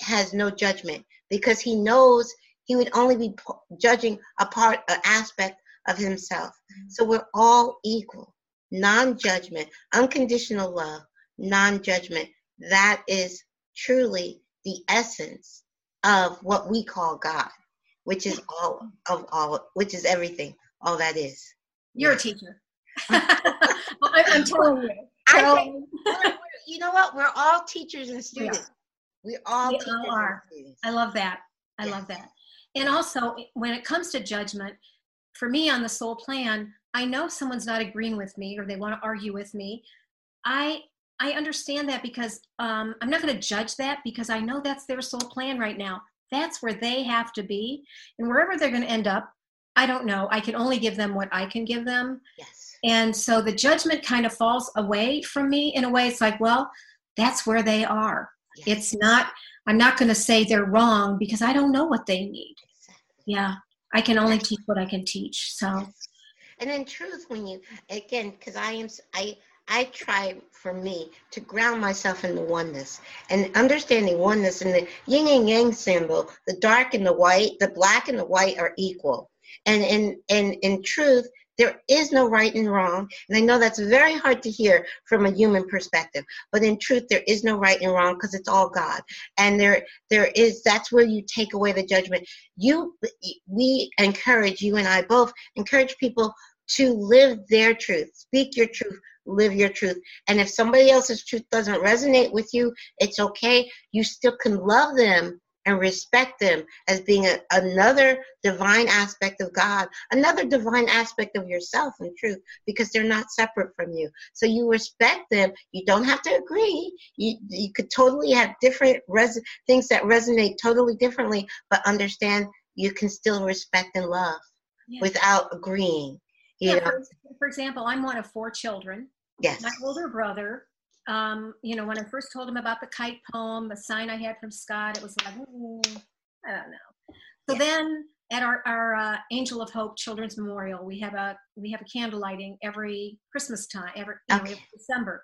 Speaker 1: has no judgment because He knows He would only be judging a part, an aspect of himself. So we're all equal. Non judgment, unconditional love, non judgment. That is truly the essence of what we call God, which is all of all, which is everything. All that is.
Speaker 2: You're a teacher. I, am telling you.
Speaker 1: Think, you know what? We're all teachers and students. We, all we all are.
Speaker 2: I love that. I yes. love that. And also, when it comes to judgment, for me on the soul plan, I know someone's not agreeing with me or they want to argue with me. I I understand that because um, I'm not going to judge that because I know that's their soul plan right now. that's where they have to be and wherever they're going to end up i don't know i can only give them what i can give them
Speaker 1: Yes.
Speaker 2: and so the judgment kind of falls away from me in a way it's like well that's where they are
Speaker 1: yes.
Speaker 2: it's not i'm not going to say they're wrong because i don't know what they need
Speaker 1: Exactly.
Speaker 2: yeah i can only teach what i can teach so
Speaker 1: And in truth, when you again, because I am, I I try for me to ground myself in the oneness and understanding oneness and the yin and yang symbol, the dark and the white, the black and the white are equal. And in and in truth, there is no right and wrong. And I know that's very hard to hear from a human perspective, but in truth, there is no right and wrong because it's all God. And there there is that's where you take away the judgment. You we encourage you and I both encourage people to live their truth, speak your truth, live your truth. And if somebody else's truth doesn't resonate with you, it's okay. You still can love them and respect them as being a, another divine aspect of God, another divine aspect of yourself in truth, because they're not separate from you. So you respect them. You don't have to agree. You you could totally have different res- things that resonate totally differently, but understand you can still respect and love
Speaker 2: yeah.
Speaker 1: without agreeing. You
Speaker 2: Yeah,
Speaker 1: know?
Speaker 2: for, for example i'm one of four children
Speaker 1: Yes.
Speaker 2: my older brother um, you know when i first told him about the kite poem the sign i had from scott it was like "Mm, i don't know so
Speaker 1: Yeah.
Speaker 2: then at our, our uh, angel of hope children's memorial we have a we have a candle lighting every christmas time every, know,
Speaker 1: Okay.
Speaker 2: every december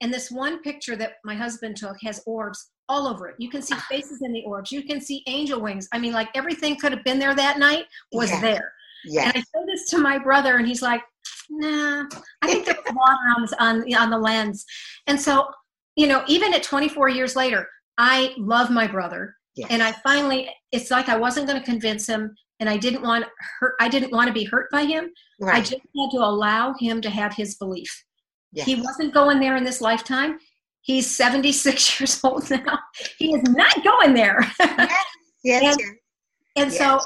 Speaker 2: and this one picture that my husband took has orbs all over it you can see
Speaker 1: Ah.
Speaker 2: faces in the orbs you can see angel wings i mean like everything could have been there that night was
Speaker 1: Yeah.
Speaker 2: there
Speaker 1: Yes.
Speaker 2: and I showed this to my brother, and he's like, "Nah, I think there's water on on on the lens." And so, you know, even at 24 years later, I love my brother,
Speaker 1: yes.
Speaker 2: and I finally, it's like I wasn't going to convince him, and I didn't want hurt. I didn't want to be hurt by him. I just had to allow him to have his belief.
Speaker 1: yes.
Speaker 2: He wasn't going there in this lifetime. He's 76 years old now. He is not going there.
Speaker 1: yes. Yes.
Speaker 2: and-. And so.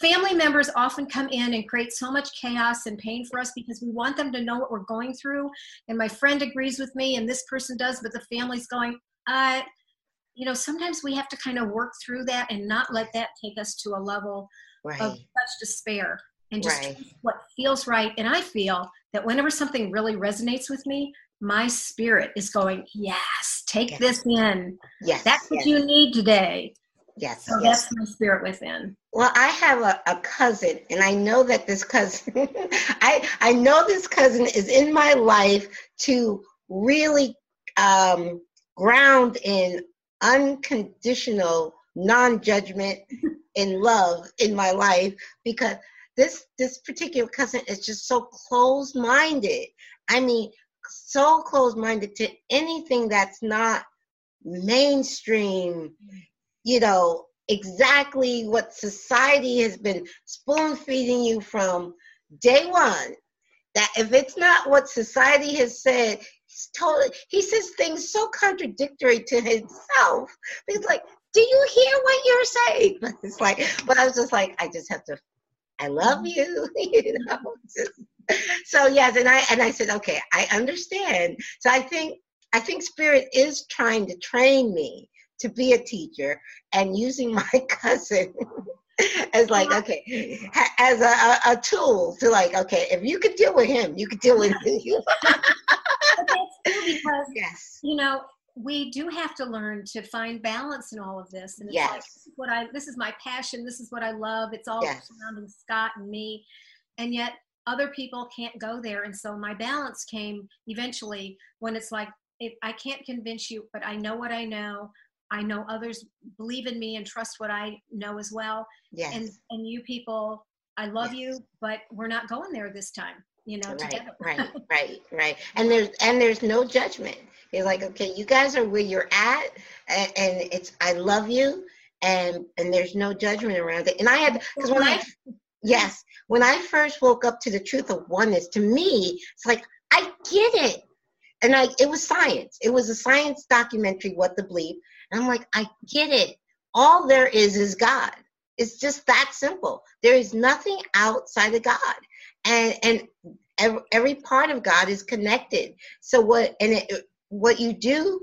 Speaker 2: Family members often come in and create so much chaos and pain for us because we want them to know what we're going through. And my friend agrees with me, and this person does, but the family's going, uh, you know, sometimes we have to kind of work through that and not let that take us to a level
Speaker 1: Right.
Speaker 2: of such despair and just
Speaker 1: Right.
Speaker 2: what feels right. And I feel that whenever something really resonates with me, my spirit is going, yes, take
Speaker 1: Yes.
Speaker 2: this in.
Speaker 1: yes.
Speaker 2: That's what
Speaker 1: yes.
Speaker 2: you need today.
Speaker 1: Yes.
Speaker 2: So
Speaker 1: yes.
Speaker 2: that's my spirit within.
Speaker 1: Well, I have a, a cousin, and I know that this cousin, I I know this cousin is in my life to really um, ground in unconditional non-judgment in love in my life because this this particular cousin is just so closed-minded. I mean, so closed-minded to anything that's not mainstream. You know, exactly what society has been spoon feeding you from day one. That if it's not what society has said, he's totally he says things so contradictory to himself. He's like, Do you hear what you're saying? It's like, but I was just like, I just have to I love you, you know. just- so yes, and I and I said, okay, I understand. So I think I think spirit is trying to train me to be a teacher and using my cousin as like okay as a, a, tool to like okay if you could deal with him you could deal with you
Speaker 2: But that's true because
Speaker 1: yes.
Speaker 2: you know we do have to learn to find balance in all of this. And it's like this what i this is my passion. This is what i love. It's all
Speaker 1: Yes.
Speaker 2: surrounding scott and me. And yet other people can't go there. And so my balance came eventually when it's like if i can't convince you but i know what i know i know others believe in me and trust what i know as well.
Speaker 1: Yes.
Speaker 2: and and you people i love you but we're not going there this time you know
Speaker 1: right
Speaker 2: together.
Speaker 1: right right right. And there's and there's no judgment. It's like okay you guys are where you're at and, and it's i love you and and there's no judgment around it. And i had because when i yes. When i first woke up to the truth of oneness to me it's like i get it. And i it was science. It was a science documentary what to believe and i'm like i get it all there is is god it's just that simple there is nothing outside of god and and every, every part of god is connected so what and it, what you do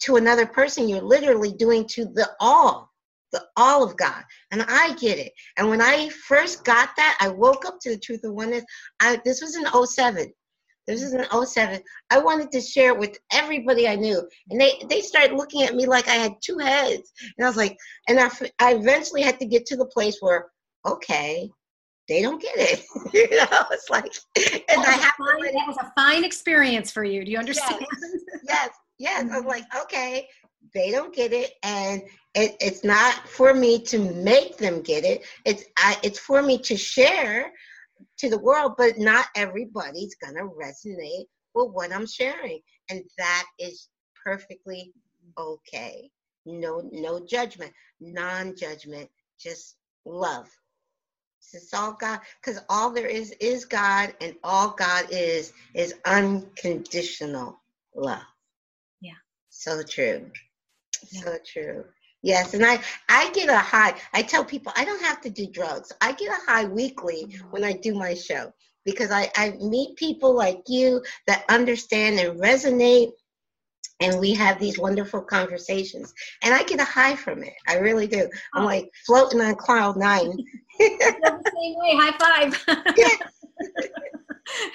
Speaker 1: to another person you're literally doing to the all the all of God. And I get it. And when I first got that, I woke up to the truth of oneness. I this was in 07. This is an 07. I wanted to share it with everybody I knew. And they, they started looking at me like I had two heads. And I was like, and I, I eventually had to get to the place where, okay, they don't get it. you know, it's like, and I
Speaker 2: have fine, that was a fine experience for you. Do you understand?
Speaker 1: Yes, yes. yes. Mm-hmm. I'm like, okay, they don't get it, and it, it's not for me to make them get it. It's I, it's for me to share to the world, but not everybody's gonna resonate with what I'm sharing, and that is perfectly okay. No, no judgment, non-judgment, just love. It's all God, because all there is is God, and all God is is unconditional love.
Speaker 2: Yeah.
Speaker 1: So true. Yeah. So true. Yes, and I I get a high. I tell people I don't have to do drugs. I get a high weekly mm-hmm. when I do my show because I I meet people like you that understand and resonate and we have these wonderful conversations and i get a high from it i really do i'm like floating on cloud nine
Speaker 2: the same way high
Speaker 1: five yes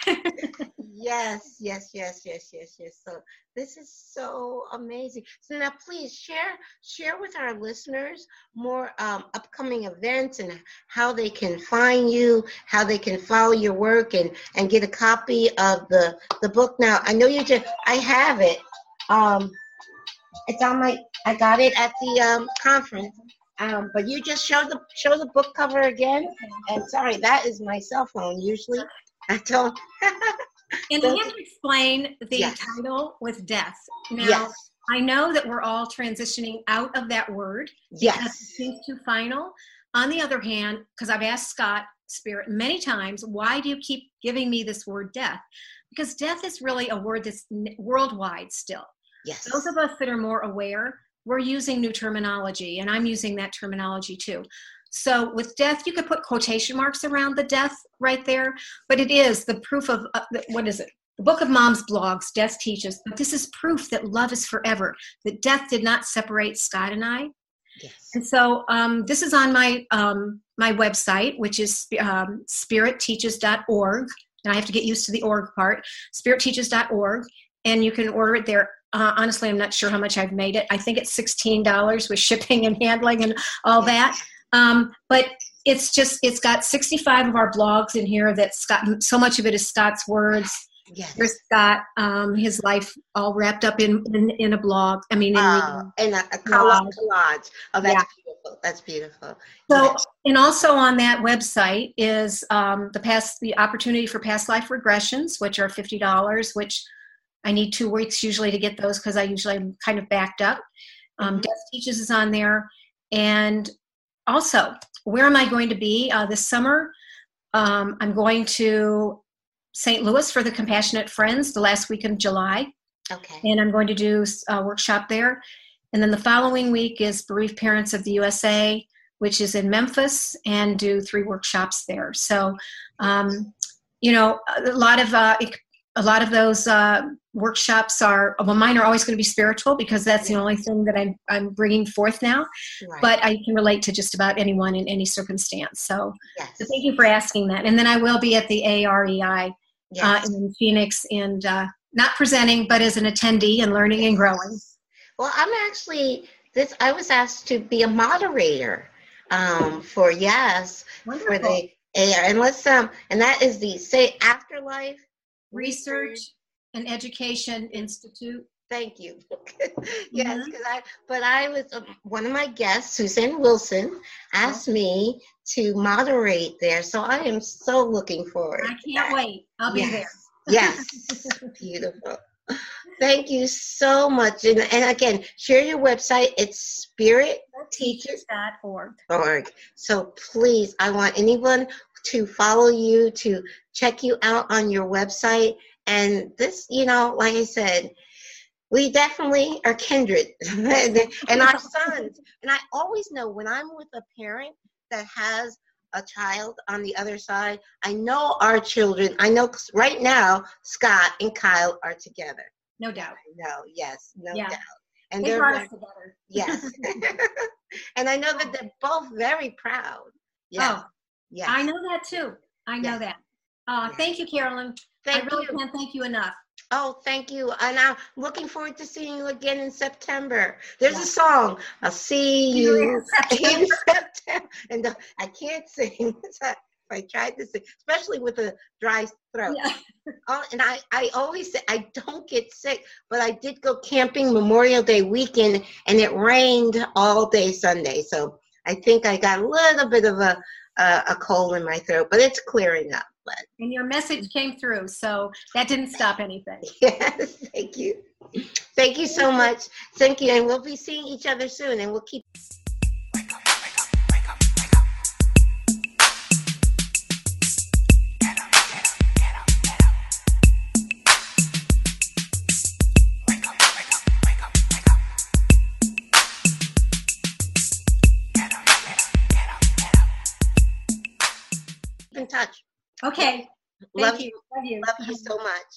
Speaker 1: yes yes yes yes yes yes. so this is so amazing so now please share share with our listeners more um, upcoming events and how they can find you how they can follow your work and and get a copy of the the book now i know you just i have it um, it's on my. I got it at the um, conference. Um, but you just show the show the book cover again. And sorry, that is my cell phone. Usually, I don't.
Speaker 2: and I have to explain the yes. title with death. Now, yes. I know that we're all transitioning out of that word.
Speaker 1: Yes.
Speaker 2: It seems too final. On the other hand, because I've asked Scott Spirit many times, why do you keep giving me this word death? Because death is really a word that's worldwide still.
Speaker 1: Yes.
Speaker 2: Those of us that are more aware, we're using new terminology, and I'm using that terminology too. So with death, you could put quotation marks around the death right there, but it is the proof of uh, what is it? The Book of Mom's blogs, Death Teaches, but this is proof that love is forever, that death did not separate Scott and I. Yes. And so um, this is on my um, my website, which is um, spiritteaches.org. And I have to get used to the org part, spiritteaches.org. And you can order it there uh, honestly, I'm not sure how much I've made it. I think it's $16 with shipping and handling and all that. Um, but it's just, it's got 65 of our blogs in here that Scott, so much of it is Scott's words.
Speaker 1: Yes.
Speaker 2: Here's Scott, um, his life all wrapped up in, in, in a blog. I mean, in,
Speaker 1: uh, in a, a collage. collage. Oh, that's yeah. beautiful. That's beautiful.
Speaker 2: So, yes. and also on that website is um, the past, the opportunity for past life regressions, which are $50, which I need two weeks usually to get those because I usually am kind of backed up. Um, mm-hmm. Death Teaches is on there. And also, where am I going to be uh, this summer? Um, I'm going to St. Louis for the Compassionate Friends the last week of July.
Speaker 1: Okay.
Speaker 2: And I'm going to do a workshop there. And then the following week is Bereaved Parents of the USA, which is in Memphis, and do three workshops there. So, um, you know, a lot of uh, a lot of those uh, workshops are well mine are always going to be spiritual because that's the only thing that i'm, I'm bringing forth now right. but i can relate to just about anyone in any circumstance so, yes. so thank you for asking that and then i will be at the arei uh, yes. uh, in phoenix and uh, not presenting but as an attendee and learning and growing
Speaker 1: well i'm actually this i was asked to be a moderator um, for yes Wonderful. for the AR, and let's um and that is the say afterlife
Speaker 2: Research and Education Institute.
Speaker 1: Thank you. yes, because mm-hmm. I, but I was uh, one of my guests, Suzanne Wilson, asked me to moderate there. So I am so looking forward.
Speaker 2: I can't wait. I'll
Speaker 1: yes.
Speaker 2: be there.
Speaker 1: yes, beautiful. Thank you so much. And, and again, share your website. It's spiritteaches.org. Org. So please, I want anyone to follow you, to check you out on your website. And this, you know, like I said, we definitely are kindred and our sons. And I always know when I'm with a parent that has a child on the other side, I know our children, I know right now Scott and Kyle are together.
Speaker 2: No doubt.
Speaker 1: No, yes, no
Speaker 2: yeah.
Speaker 1: doubt.
Speaker 2: And they are together.
Speaker 1: Yes. and I know that they're both very proud. Yeah.
Speaker 2: Oh,
Speaker 1: yeah.
Speaker 2: I know that too. I know
Speaker 1: Yes.
Speaker 2: that. Uh,
Speaker 1: Yes.
Speaker 2: Thank you, Carolyn.
Speaker 1: Thank
Speaker 2: I really
Speaker 1: you.
Speaker 2: can't thank you enough.
Speaker 1: Oh, thank you. And I'm looking forward to seeing you again in September. There's a song. I'll see
Speaker 2: you in September.
Speaker 1: And uh, I can't sing. I tried to sing, especially with a dry throat.
Speaker 2: Yeah.
Speaker 1: Oh, and I, I always say I don't get sick, but I did go camping Memorial Day weekend and it rained all day Sunday. So I think I got a little bit of a, a, a cold in my throat, but it's clearing up. But
Speaker 2: And your message came through, so that didn't stop anything.
Speaker 1: yes, thank you. Thank you so much. Thank you. And we'll be seeing each other soon and we'll keep.
Speaker 2: Okay.
Speaker 1: Love
Speaker 2: Thank
Speaker 1: you.
Speaker 2: you. Love you.
Speaker 1: Love you so much.